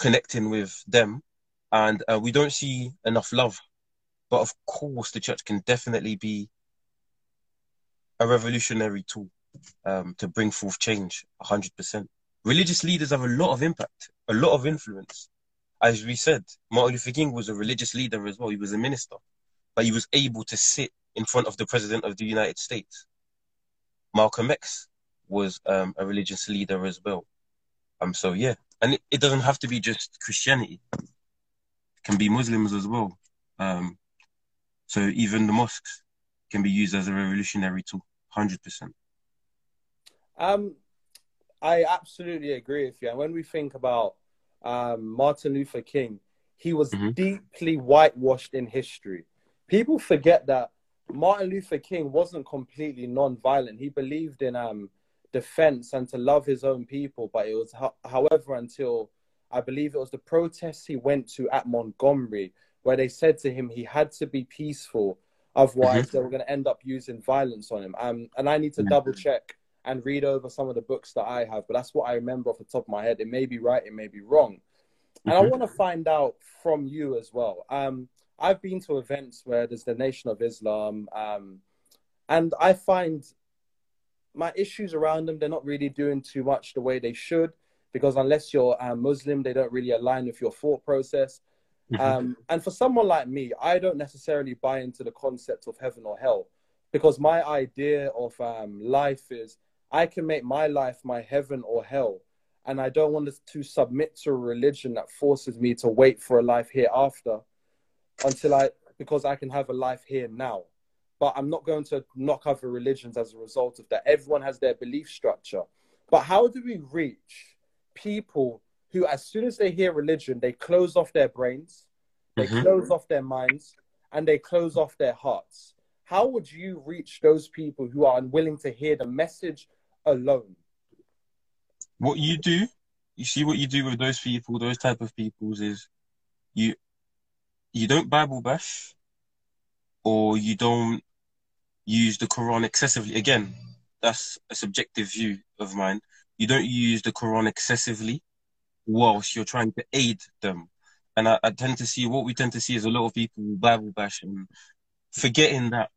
connecting with them. And uh, we don't see enough love. But of course, the church can definitely be a revolutionary tool um, to bring forth change 100%. Religious leaders have a lot of impact, a lot of influence. As we said, Martin Luther King was a religious leader as well. He was a minister, but he was able to sit in front of the president of the United States. Malcolm X was um, a religious leader as well. Um, so yeah, and it, it, doesn't have to be just Christianity; it can be Muslims as well. Um, so even the mosques can be used as a revolutionary tool, hundred percent. Um, I absolutely agree with you. And when we think about um, Martin Luther King, he was mm-hmm. deeply whitewashed in history. People forget that Martin Luther King wasn't completely non-violent. He believed in um, defense and to love his own people. But it was, however, until I believe it was the protests he went to at Montgomery, where they said to him he had to be peaceful, otherwise mm-hmm. they were going to end up using violence on him. Um, and I need to double check and read over some of the books that I have, but that's what I remember off the top of my head. It may be right, it may be wrong. And mm-hmm. I want to find out from you as well. Um, I've been to events where there's the Nation of Islam, um, and I find my issues around them, they're not really doing too much the way they should, because unless you're a Muslim, they don't really align with your thought process. Mm-hmm. Um, and for someone like me, I don't necessarily buy into the concept of heaven or hell, because my idea of um, life is I can make my life my heaven or hell. And I don't want to submit to a religion that forces me to wait for a life hereafter until I, because I can have a life here now. But I'm not going to knock other religions as a result of that. Everyone has their belief structure. But how do we reach people who, as soon as they hear religion, they close off their brains, they mm-hmm. close off their minds, and they close off their hearts? How would you reach those people who are unwilling to hear the message alone. What you do, you see what you do with those people, those type of peoples is you you don't Bible bash or you don't use the Quran excessively. Again, that's a subjective view of mine. You don't use the Quran excessively whilst you're trying to aid them. And I, I tend to see what we tend to see is a lot of people Bible bash and forgetting that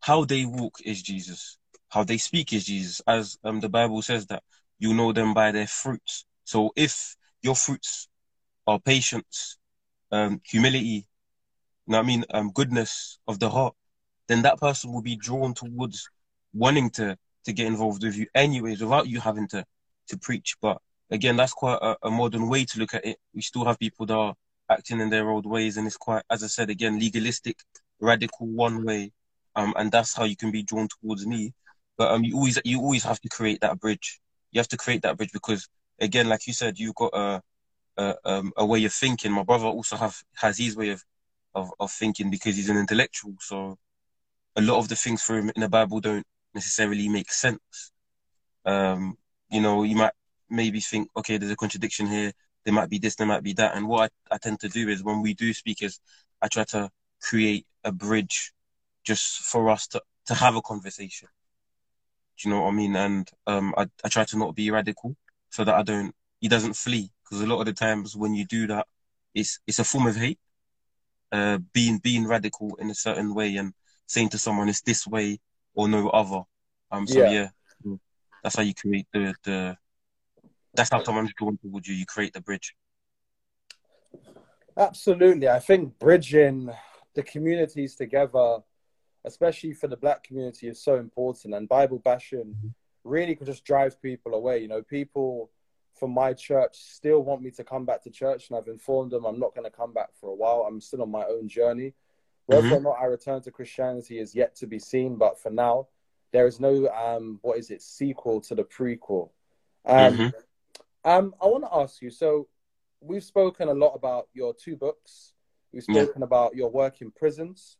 how they walk is Jesus how they speak is Jesus, as um, the Bible says that you know them by their fruits. So if your fruits are patience, um, humility, you know I mean, um, goodness of the heart, then that person will be drawn towards wanting to to get involved with you anyways, without you having to to preach. But again, that's quite a, a modern way to look at it. We still have people that are acting in their old ways, and it's quite, as I said again, legalistic, radical one way. Um, and that's how you can be drawn towards me. But um, you always you always have to create that bridge. You have to create that bridge because again, like you said, you've got a a, um, a way of thinking. My brother also have has his way of, of of thinking because he's an intellectual. So a lot of the things for him in the Bible don't necessarily make sense. Um, you know, you might maybe think, okay, there's a contradiction here. There might be this, there might be that. And what I, I tend to do is when we do speak is I try to create a bridge just for us to, to have a conversation. Do you know what I mean? And um, I, I try to not be radical so that I don't, he doesn't flee. Because a lot of the times when you do that, it's it's a form of hate. Uh, being being radical in a certain way and saying to someone it's this way or no other. Um, so yeah, yeah that's how you create the the. That's how someone's drawn towards you. You create the bridge. Absolutely, I think bridging the communities together especially for the black community, is so important. And Bible bashing really can just drive people away. You know, people from my church still want me to come back to church, and I've informed them I'm not going to come back for a while. I'm still on my own journey. Whether mm-hmm. or not I return to Christianity is yet to be seen, but for now, there is no um, what is it sequel to the prequel. Um, mm-hmm. Um, I want to ask you. So, we've spoken a lot about your two books. We've spoken yeah. about your work in prisons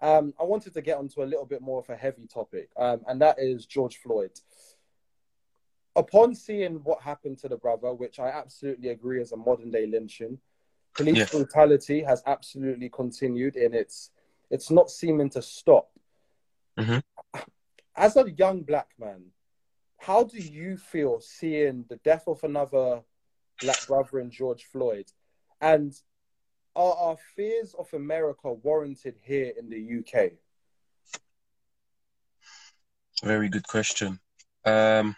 um, I wanted to get onto a little bit more of a heavy topic, um, and that is George Floyd. Upon seeing what happened to the brother, which I absolutely agree is a modern day lynching, Police Yeah. brutality has absolutely continued, and it's it's not seeming to stop. Mhm. As a young black man, how do you feel seeing the death of another black brother in George Floyd? And are our fears of America warranted here in the UK? Very good question. Um,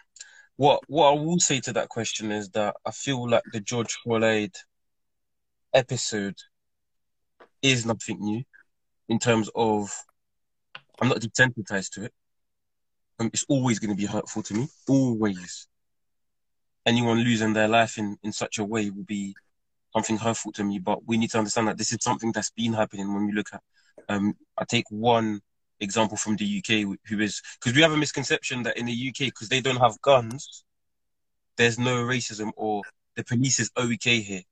what what I will say to that question is that I feel like the George Floyd episode is nothing new in terms of I'm not desensitized to it. Um, it's always going to be hurtful to me. Always. Anyone losing their life in, in such a way will be something hurtful to me. But we need to understand that this is something that's been happening when we look at. Um, I take one example from the UK, who is because we have a misconception that in the UK, because they don't have guns, there's no racism or the police is okay here.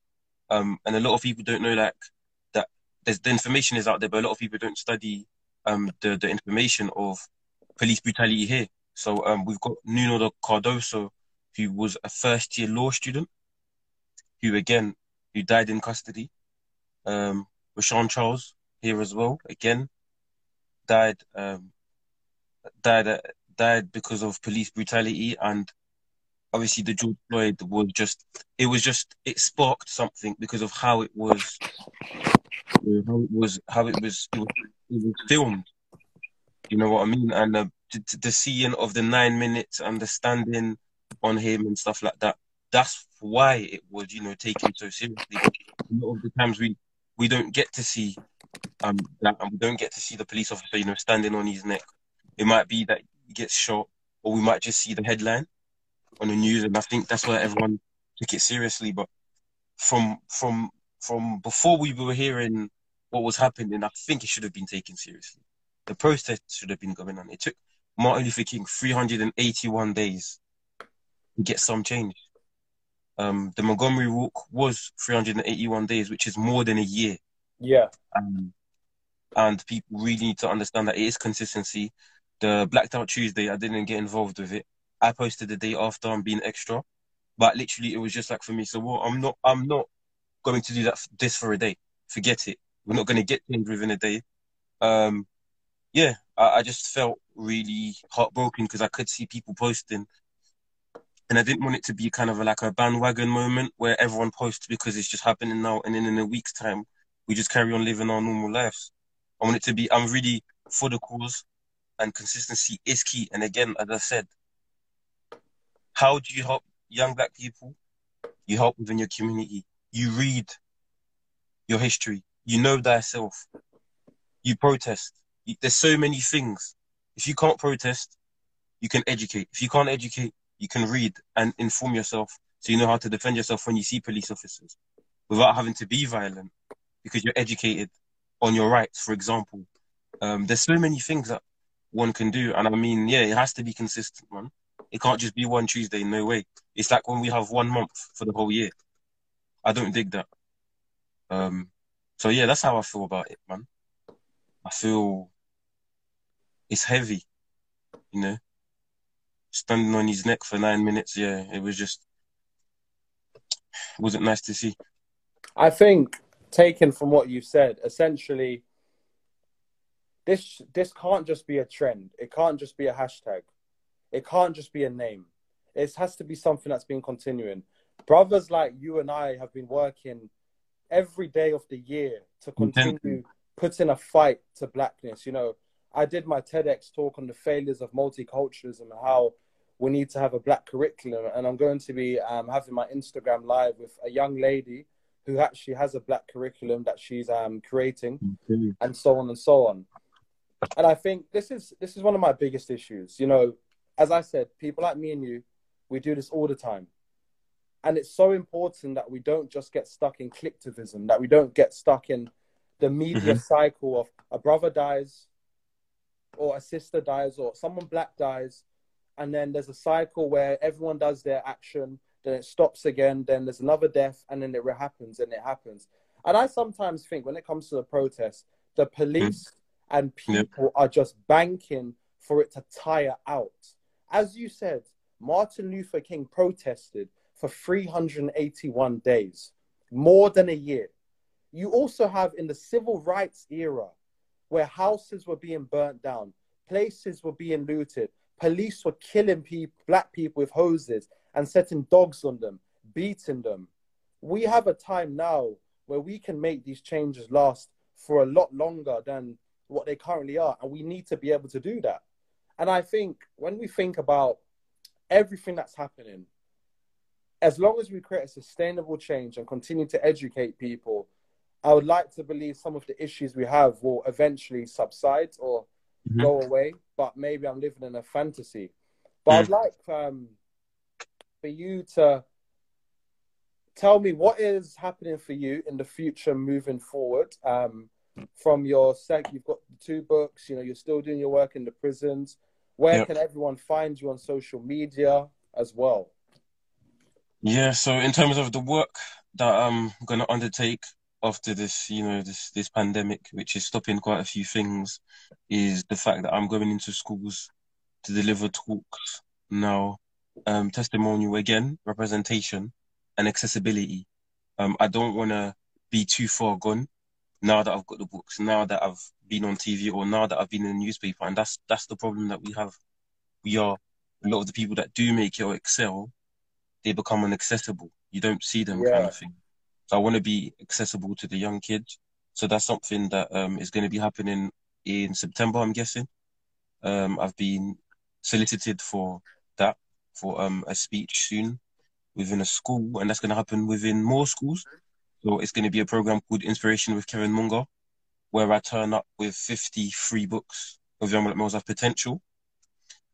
Um, and a lot of people don't know like that. There's the information is out there, but a lot of people don't study um the the information of police brutality here. So um, we've got Nuno de Cardoso, who was a first year law student, who again who died in custody. Um, Rashan Charles here as well, again died um died uh, died because of police brutality and obviously the George Floyd was just it was just it sparked something because of how it was how it was how it was it was, it was filmed you know what I mean? And uh, the, the seeing of the nine minutes and the standing on him and stuff like that that's why it was you know taken so seriously. A lot of the times we we don't get to see um that and we don't get to see the police officer you know standing on his neck. It might be that he gets shot or we might just see the headline on the news and I think that's why everyone took it seriously. But from from from before we were hearing what was happening I think it should have been taken seriously the protest should have been going on it took Martin Luther King 381 days to get some change um the Montgomery walk was 381 days which is more than a year Yeah, um, and people really need to understand that it is consistency. The Blacked Out Tuesday, I didn't get involved with it. I posted the day after I'm being extra, but literally it was just like for me. So well, I'm not, I'm not going to do that this for a day. Forget it. We're not going to get things within a day. Um, yeah, I, I just felt really heartbroken because I could see people posting, and I didn't want it to be kind of like a bandwagon moment where everyone posts because it's just happening now, and then in a week's time we just carry on living our normal lives. I want it to be, I'm really for the cause and consistency is key. And again, as I said, how do you help young black people? You help within your community. You read your history. You know thyself. You protest. There's so many things. If you can't protest, you can educate. If you can't educate, you can read and inform yourself so you know how to defend yourself when you see police officers without having to be violent because you're educated on your rights, for example. Um, there's so many things that one can do. And I mean, yeah, it has to be consistent, man. It can't just be one Tuesday, no way. It's like when we have one month for the whole year. I don't dig that. Um, so yeah, that's how I feel about it, man. I feel it's heavy, you know. Standing on his neck for nine minutes, yeah, it was just it wasn't nice to see. I think taken from what you said, essentially, this this can't just be a trend. It can't just be a hashtag. It can't just be a name. It has to be something that's been continuing. Brothers like you and I have been working every day of the year to continue putting a fight to blackness. You know, I did my TEDx talk on the failures of multiculturalism and how we need to have a black curriculum. And I'm going to be um, having my Instagram live with a young lady who actually has a black curriculum that she's um, creating, Okay. and so on and so on. And I think this is this is one of my biggest issues. You know, as I said, people like me and you, we do this all the time. And it's so important that we don't just get stuck in clicktivism, that we don't get stuck in the media cycle of a brother dies or a sister dies or someone black dies. And then there's a cycle where everyone does their action, then it stops again, then there's another death, and then it happens and it happens. And I sometimes think when it comes to the protests, the police mm. and Yeah. people are just banking for it to tire out. As you said, Martin Luther King protested for 381 days, more than a year. You also have in the civil rights era, where houses were being burnt down, places were being looted, police were killing black people with hoses and setting dogs on them, beating them. We have a time now where we can make these changes last for a lot longer than what they currently are, and we need to be able to do that. And I think when we think about everything that's happening, as long as we create a sustainable change and continue to educate people, I would like to believe some of the issues we have will eventually subside or mm-hmm. go away. But maybe I'm living in a fantasy. But mm. I'd like um, for you to tell me what is happening for you in the future moving forward. Um, from your sec, you've got two books. You know, you're still doing your work in the prisons. Where yep. can everyone find you on social media as well? Yeah, so in terms of the work that I'm going to undertake after this, you know, this this pandemic, which is stopping quite a few things, is the fact that I'm going into schools to deliver talks now, um, testimonial again, representation, and accessibility. Um, I don't want to be too far gone now that I've got the books, now that I've been on TV, or now that I've been in the newspaper, and that's that's the problem that we have. We are a lot of the people that do make it or excel, they become inaccessible. You don't see them yeah. kind of thing. So I want to be accessible to the young kids. So that's something that um, is going to be happening in September, I'm guessing. Um, I've been solicited for that for um, a speech soon within a school, and that's going to happen within more schools. So it's going to be a program called Inspiration with Kevin Munger, where I turn up with 53 books of young black males of potential.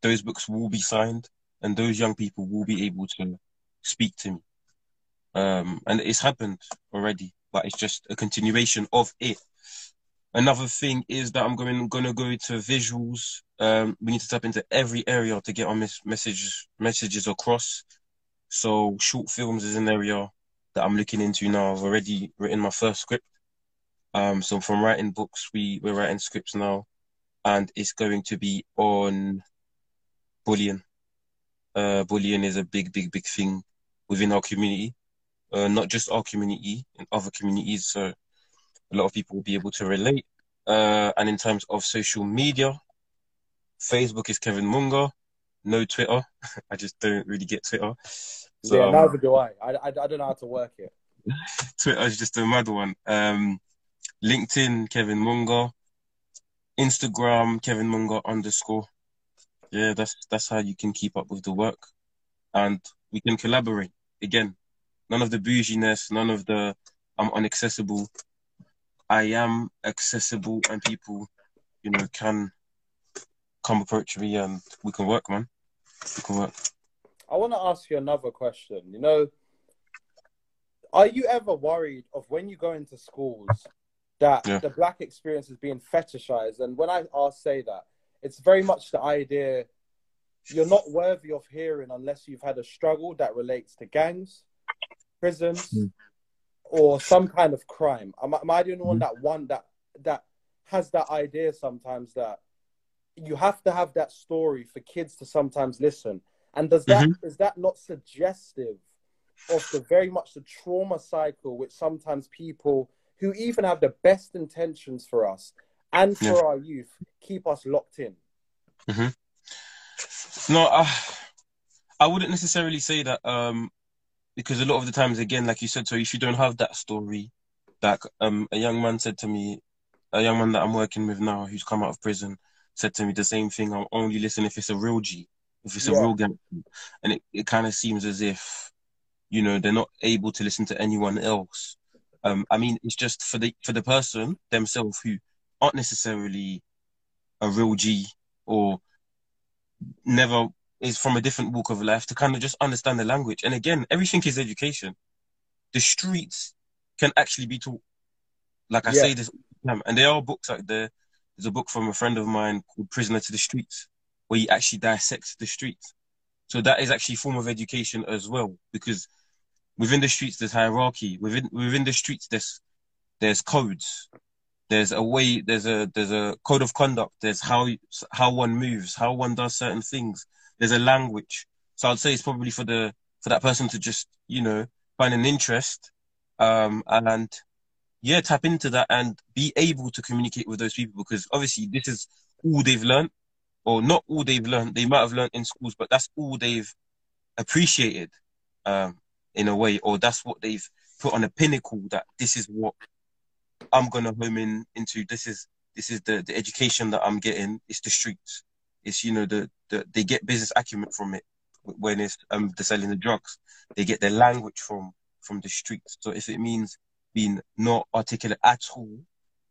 Those books will be signed, and those young people will be able to speak to me. Um, and it's happened already, but it's just a continuation of it. Another thing is that I'm going to go to visuals. Um, we need to tap into every area to get our mes- messages messages across. So short films is an area that I'm looking into now. I've already written my first script. Um, so from writing books, we we're writing scripts now, and it's going to be on bullying. Uh, bullying is a big, big, big thing within our community, uh, not just our community, and other communities. So a lot of people will be able to relate. Uh, and in terms of social media, Facebook is Kevin Munger. No Twitter. (laughs) I just don't really get Twitter. So, yeah, neither do I. I. I. I don't know how to work it. (laughs) Twitter is just a mad one. Um, LinkedIn, Kevin Munger. Instagram, Kevin Munger underscore. Yeah, that's that's how you can keep up with the work, and we can collaborate again. None of the bouginess, none of the I'm unaccessible. I am accessible, and people, you know, can come approach me, and we can work, man. We can work. I want to ask you another question. You know, are you ever worried of when you go into schools that yeah. the black experience is being fetishized? And when I ask, say that, it's very much the idea you're not worthy of hearing unless you've had a struggle that relates to gangs, prisons, mm. or some kind of crime. Am, am I the only one hmm. that one that that has that idea sometimes that you have to have that story for kids to sometimes listen? And does that mm-hmm. is that not suggestive of the very much the trauma cycle which sometimes people who even have the best intentions for us and for yeah. our youth keep us locked in? Mm-hmm. No, I, I wouldn't necessarily say that um, because a lot of the times, again, like you said, so if you don't have that story, that um, a young man said to me, a young man that I'm working with now who's come out of prison said to me the same thing. I'll only listen if it's a real G if it's yeah. a real gangster. And it, it kind of seems as if, you know, they're not able to listen to anyone else. Um, I mean, it's just for the for the person themselves who aren't necessarily a real G or never is from a different walk of life to kind of just understand the language. And again, everything is education. The streets can actually be taught. Like I yeah. say this, and there are books out there. There's a book from a friend of mine called Prisoner to the Streets, where he actually dissects the streets. So that is actually a form of education as well, because within the streets there's hierarchy. Within within the streets there's there's codes. There's a way. There's a there's a code of conduct. There's how how one moves, how one does certain things. There's a language. So I'd say it's probably for the for that person to just you know find an interest, um, and yeah, tap into that and be able to communicate with those people because obviously this is all they've learned, or not all they've learned. They might have learned in schools, but that's all they've appreciated um, in a way, or that's what they've put on a pinnacle that this is what I'm gonna home in into. This is this is the the education that I'm getting. It's the streets. It's you know the the they get business acumen from it when it's um they're selling the drugs. They get their language from from the streets. So if it means being not articulate at all,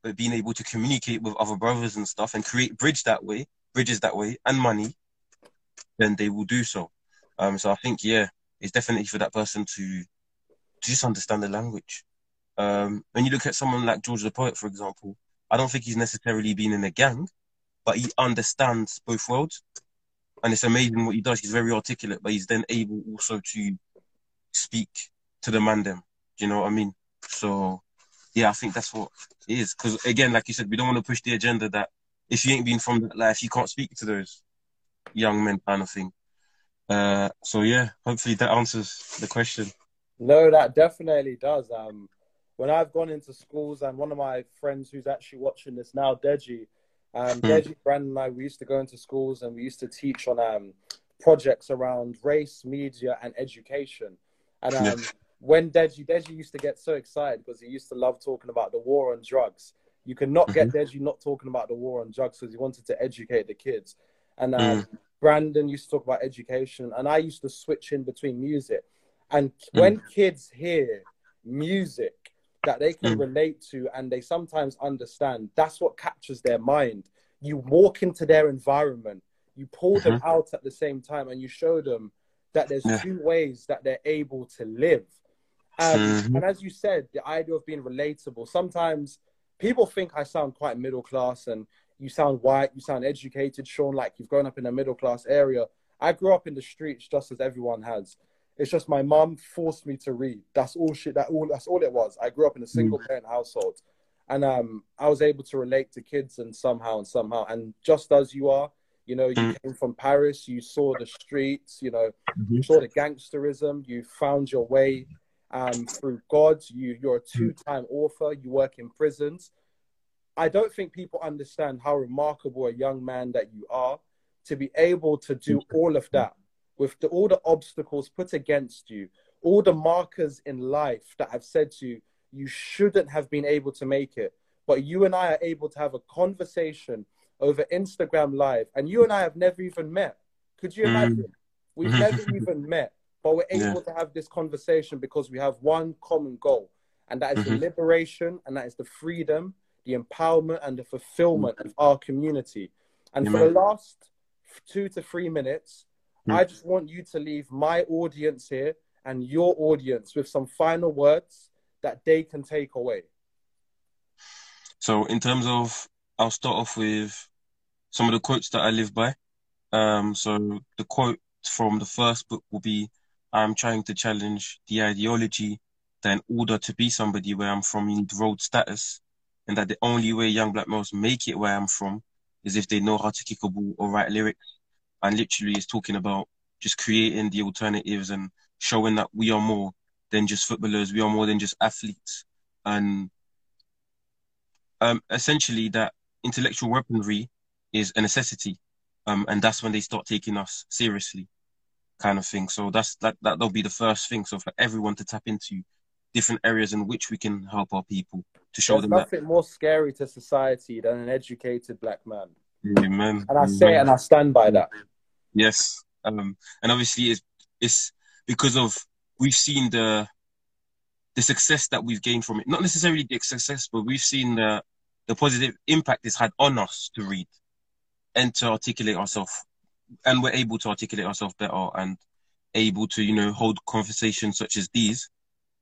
but being able to communicate with other brothers and stuff and create bridge that way, bridges that way, and money, then they will do so. Um, so I think yeah, it's definitely for that person to, to just understand the language. Um, when you look at someone like George the Poet, for example, I don't think he's necessarily been in a gang, but he understands both worlds. And it's amazing what he does. He's very articulate, but he's then able also to speak to the man them. Do you know what I mean? So, yeah, I think that's what it is. Because again, like you said, we don't want to push the agenda that if you ain't been from that life, you can't speak to those young men kind of thing. Uh, so yeah, hopefully that answers the question. No, that definitely does. Um, when I've gone into schools, and one of my friends who's actually watching this now, Deji, um. Deji, Brandon, and I, we used to go into schools and we used to teach on um, projects around race, media, and education. And um, yeah. when Deji, Deji used to get so excited because he used to love talking about the war on drugs. You cannot mm-hmm. get Deji not talking about the war on drugs because he wanted to educate the kids. And um, mm. Brandon used to talk about education, and I used to switch in between music. And mm. when kids hear music that they can mm. relate to and they sometimes understand, that's what captures their mind. You walk into their environment, you pull mm-hmm. them out at the same time, and you show them that there's yeah. two ways that they're able to live. Um, mm-hmm. And as you said, the idea of being relatable. Sometimes people think I sound quite middle class and you sound white, you sound educated, Sean, like you've grown up in a middle class area. I grew up in the streets just as everyone has. It's just my mom forced me to read. That's all shit. That all. That's all it was. I grew up in a single mm. parent household, and um, I was able to relate to kids and somehow and somehow. And just as you are, you know, you mm. came from Paris. You saw the streets. You know, mm-hmm. you saw the gangsterism. You found your way um, through God. You you're a mm. two-time author. You work in prisons. I don't think people understand how remarkable a young man that you are to be able to do all of that with the, all the obstacles put against you, all the markers in life that have said to you, you shouldn't have been able to make it. But you and I are able to have a conversation over Instagram Live, and you and I have never even met. Could you mm. imagine? Mm. We've (laughs) never even met, but we're able yeah. to have this conversation because we have one common goal, and that is mm-hmm. the liberation and that is the freedom the empowerment and the fulfillment of our community. And Amen. for the last two to three minutes, mm. I just want you to leave my audience here and your audience with some final words that they can take away. So, in terms of, I'll start off with some of the quotes that I live by. Um, so, the quote from the first book will be I'm trying to challenge the ideology that in order to be somebody where I'm from, you need road status and that the only way young black males make it where I'm from is if they know how to kick a ball or write lyrics. And literally, it's talking about just creating the alternatives and showing that we are more than just footballers, we are more than just athletes, and um, essentially that intellectual weaponry is a necessity, um, and that's when they start taking us seriously, kind of thing. So that's that that'll be the first thing. So for everyone to tap into different areas in which we can help our people to show There's them nothing that. more scary to society than an educated black man. Amen. And I say Amen. and I stand by that. Yes. Um, and obviously it's, it's because of, we've seen the, the success that we've gained from it. Not necessarily the success, but we've seen the, the positive impact it's had on us to read and to articulate ourselves. And we're able to articulate ourselves better and able to, you know, hold conversations such as these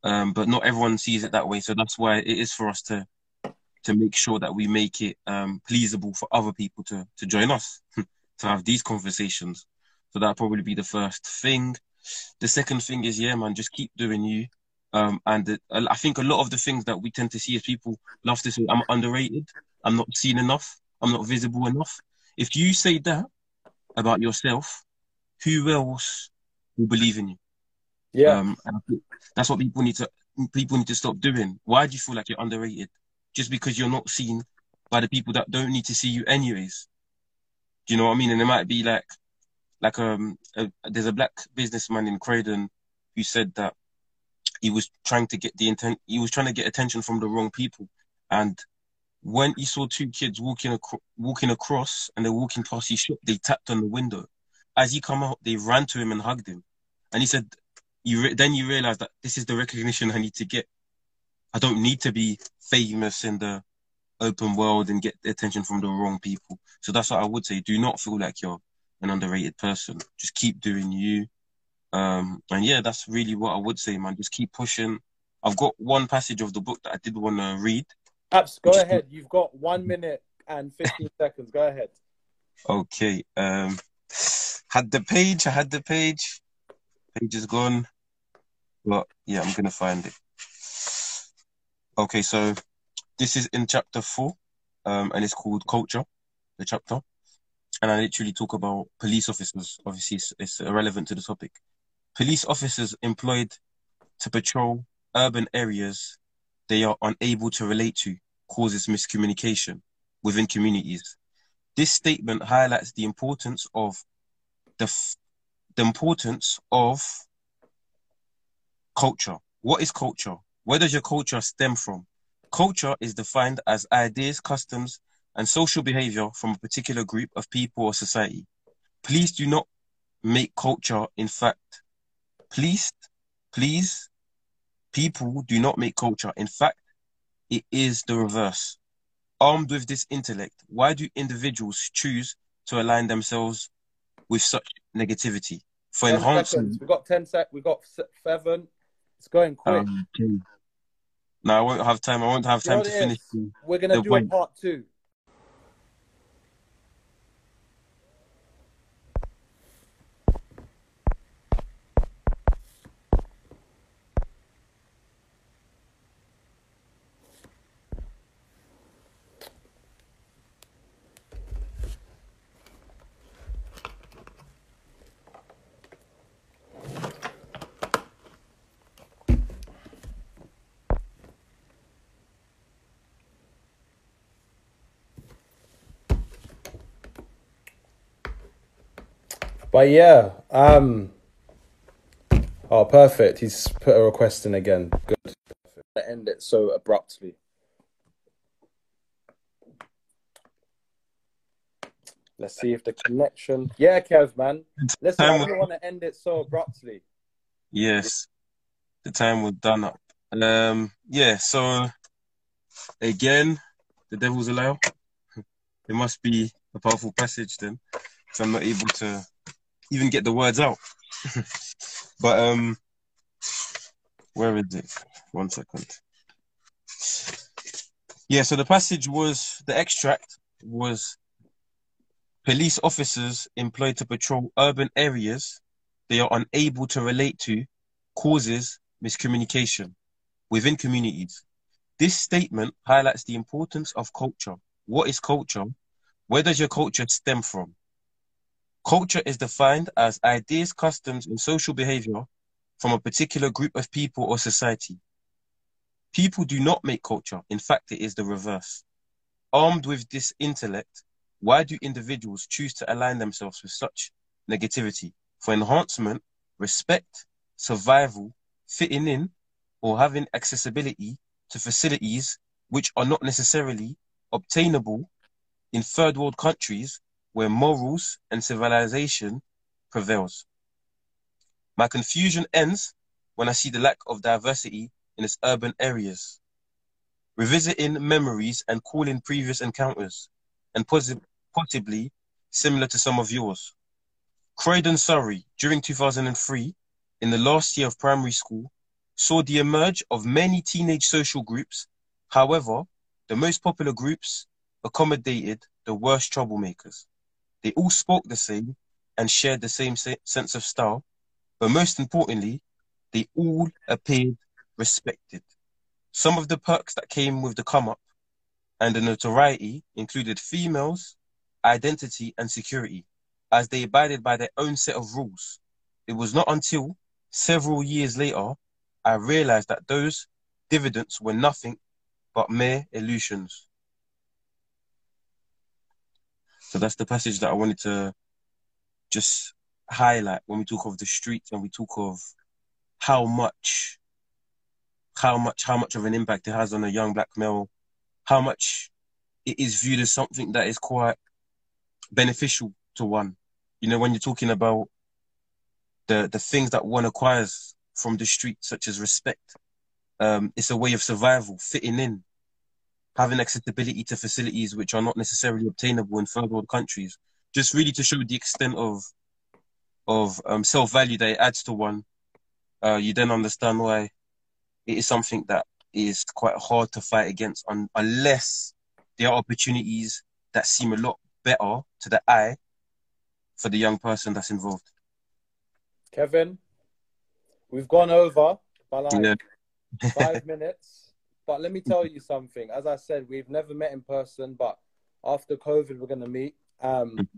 um, but not everyone sees it that way. So that's why it is for us to to make sure that we make it um, pleasable for other people to to join us (laughs) to have these conversations. So that'll probably be the first thing. The second thing is, yeah, man, just keep doing you. Um, and the, I think a lot of the things that we tend to see as people love to say, I'm underrated, I'm not seen enough, I'm not visible enough. If you say that about yourself, who else will believe in you? Yeah. Um, that's what people need to people need to stop doing. Why do you feel like you're underrated? Just because you're not seen by the people that don't need to see you anyways. Do you know what I mean? And it might be like, like um, a, there's a black businessman in Croydon who said that he was trying to get the intent, he was trying to get attention from the wrong people, and when he saw two kids walking acro- walking across and they're walking past his shop, they tapped on the window. As he come out, they ran to him and hugged him, and he said, "You re- then you realize that this is the recognition I need to get. I don't need to be famous in the open world and get attention from the wrong people. So that's what I would say. Do not feel like you're an underrated person. Just keep doing you. Um, and yeah, that's really what I would say, man. Just keep pushing. I've got one passage of the book that I did want to read. Abs, go ahead. You've got one minute and 15 (laughs) seconds. Go ahead. Okay. Um, had the page. I had the page. Page is gone. But yeah, I'm gonna find it. Okay, so this is in chapter four, um, and it's called culture, the chapter, and I literally talk about police officers. Obviously, it's, it's irrelevant to the topic. Police officers employed to patrol urban areas they are unable to relate to causes miscommunication within communities. This statement highlights the importance of the, f- the importance of culture. What is culture? Where does your culture stem from? Culture is defined as ideas, customs, and social behavior from a particular group of people or society. Please do not make culture, in fact, please, please, people do not make culture. In fact, it is the reverse. Armed with this intellect, why do individuals choose to align themselves with such negativity? For 10 enhancement. We've got 10 sec. We've got se- seven. It's going quick. Um, okay. No, I won't have time. I won't have You know time to finish. the- We're going to do point. a part two. But yeah, um, oh, perfect. He's put a request in again. Good. To end it so abruptly. Let's see if the connection. Yeah, Kev, man. I Time didn't want to end it so abruptly. Yes, the time was done up. Um, yeah. So again, the devil's a liar. It must be a powerful passage then, because I'm not able to even get the words out. but um, where is it? One second. Yeah. So the passage was the extract was police officers employed to patrol urban areas they are unable to relate to causes miscommunication within communities. This statement highlights the importance of culture. What is culture? Where does your culture stem from? Culture is defined as ideas, customs, and social behavior from a particular group of people or society. People do not make culture. In fact, it is the reverse. Armed with this intellect, why do individuals choose to align themselves with such negativity? For enhancement, respect, survival, fitting in, or having accessibility to facilities which are not necessarily obtainable in third world countries where morals and civilization prevails. My confusion ends when I see the lack of diversity in its urban areas. Revisiting memories and calling previous encounters, and possi- possibly similar to some of yours. Croydon, Surrey, during 2003, in the last year of primary school, saw the emerge of many teenage social groups. However, the most popular groups accommodated the worst troublemakers. They all spoke the same and shared the same se- sense of style, but most importantly, they all appeared respected. Some of the perks that came with the come up and the notoriety included females, identity, and security, as they abided by their own set of rules. It was not until several years later I realized that those dividends were nothing but mere illusions. So that's the passage that I wanted to just highlight when we talk of the streets and we talk of how much how much how much of an impact it has on a young black male, how much it is viewed as something that is quite beneficial to one. You know, when you're talking about the the things that one acquires from the street, such as respect, um, it's a way of survival, fitting in, having accessibility to facilities which are not necessarily obtainable in third world countries. Just really to show the extent of of um, self value that it adds to one. Uh, you then understand why it is something that is quite hard to fight against un- unless there are opportunities that seem a lot better to the eye for the young person that's involved. Kevin, we've gone over by like Yeah. five minutes. (laughs) But let me tell you something. As I said, we've never met in person, but after COVID, we're going to meet. Um,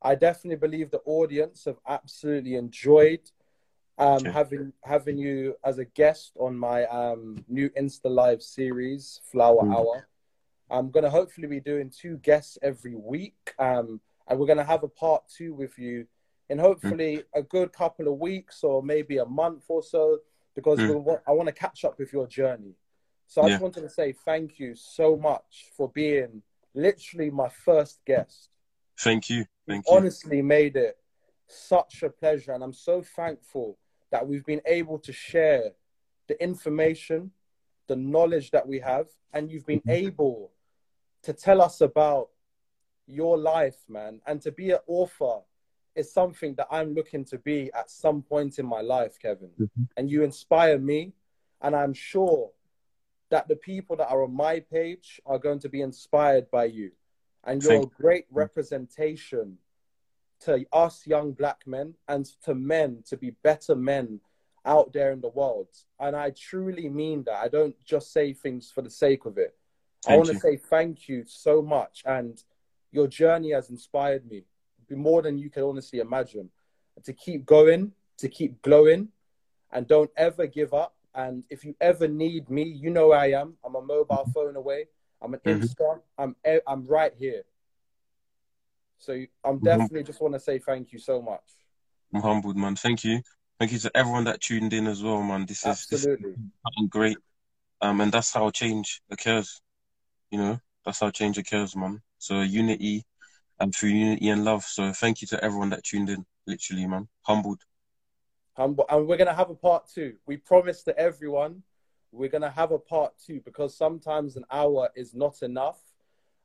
I definitely believe the audience have absolutely enjoyed um, having having you as a guest on my um, new Insta Live series, Flower Mm. Hour. I'm going to hopefully be doing two guests every week, um, and we're going to have a part two with you in hopefully a good couple of weeks or maybe a month or so, because Mm. we want, I want to catch up with your journey. So I just wanted to say thank you so much for being literally my first guest. Thank you. Thank you. honestly made it such a pleasure, and I'm so thankful that we've been able to share the information, the knowledge that we have, and you've been mm-hmm. able to tell us about your life, man. And to be an author is something that I'm looking to be at some point in my life, Kevin. Mm-hmm. And you inspire me, and I'm sure that the people that are on my page are going to be inspired by you. And you're Thank a great representation to us young black men and to men to be better men out there in the world. And I truly mean that. I don't just say things for the sake of it. I want to say thank you so much. And your journey has inspired me more than you can honestly imagine. To keep going, to keep glowing, and don't ever give up. And if you ever need me, you know where I am. I'm a mobile phone away. I'm an Mhm. Insta. I'm I'm right here. So I'm Mhm. definitely just want to say thank you so much. I'm humbled, man. Thank you. Thank you to everyone that tuned in as well, man. This is this is Absolutely. great. Um, and that's how change occurs. You know, that's how change occurs, man. So unity and through unity and love. So thank you to everyone that tuned in. Literally, man. Humbled. Um, and we're gonna have a part two. We promise to everyone we're gonna have a part two because sometimes an hour is not enough.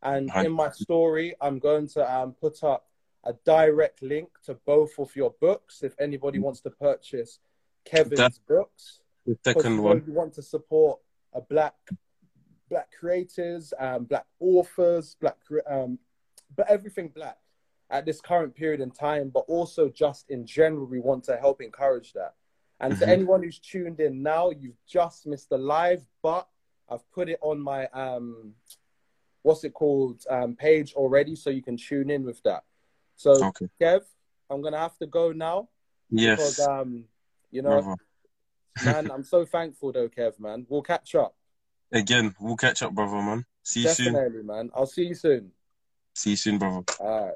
And in my story, I'm going to um, put up a direct link to both of your books if anybody wants to purchase Kevin's That- books. The second one. you want to support a black black creators, um, black authors, black um, but everything black at this current period in time, but also just in general, we want to help encourage that. And to Mhm. anyone who's tuned in now, you've just missed the live, but I've put it on my um, what's it called um, page already, so you can tune in with that. So, Okay. Kev, I'm gonna have to go now Yes. because um, you know, brother. man, (laughs) I'm so thankful though, Kev, man. We'll catch up. Again, we'll catch up, brother, man. See you soon. Definitely, man. I'll see you soon. See you soon, brother. All right.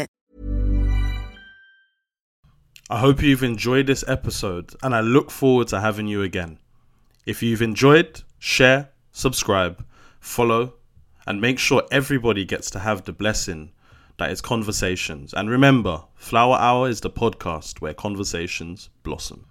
I hope you've enjoyed this episode and I look forward to having you again. If you've enjoyed, share, subscribe, follow, and make sure everybody gets to have the blessing that is conversations. And remember, Flower Hour is the podcast where conversations blossom.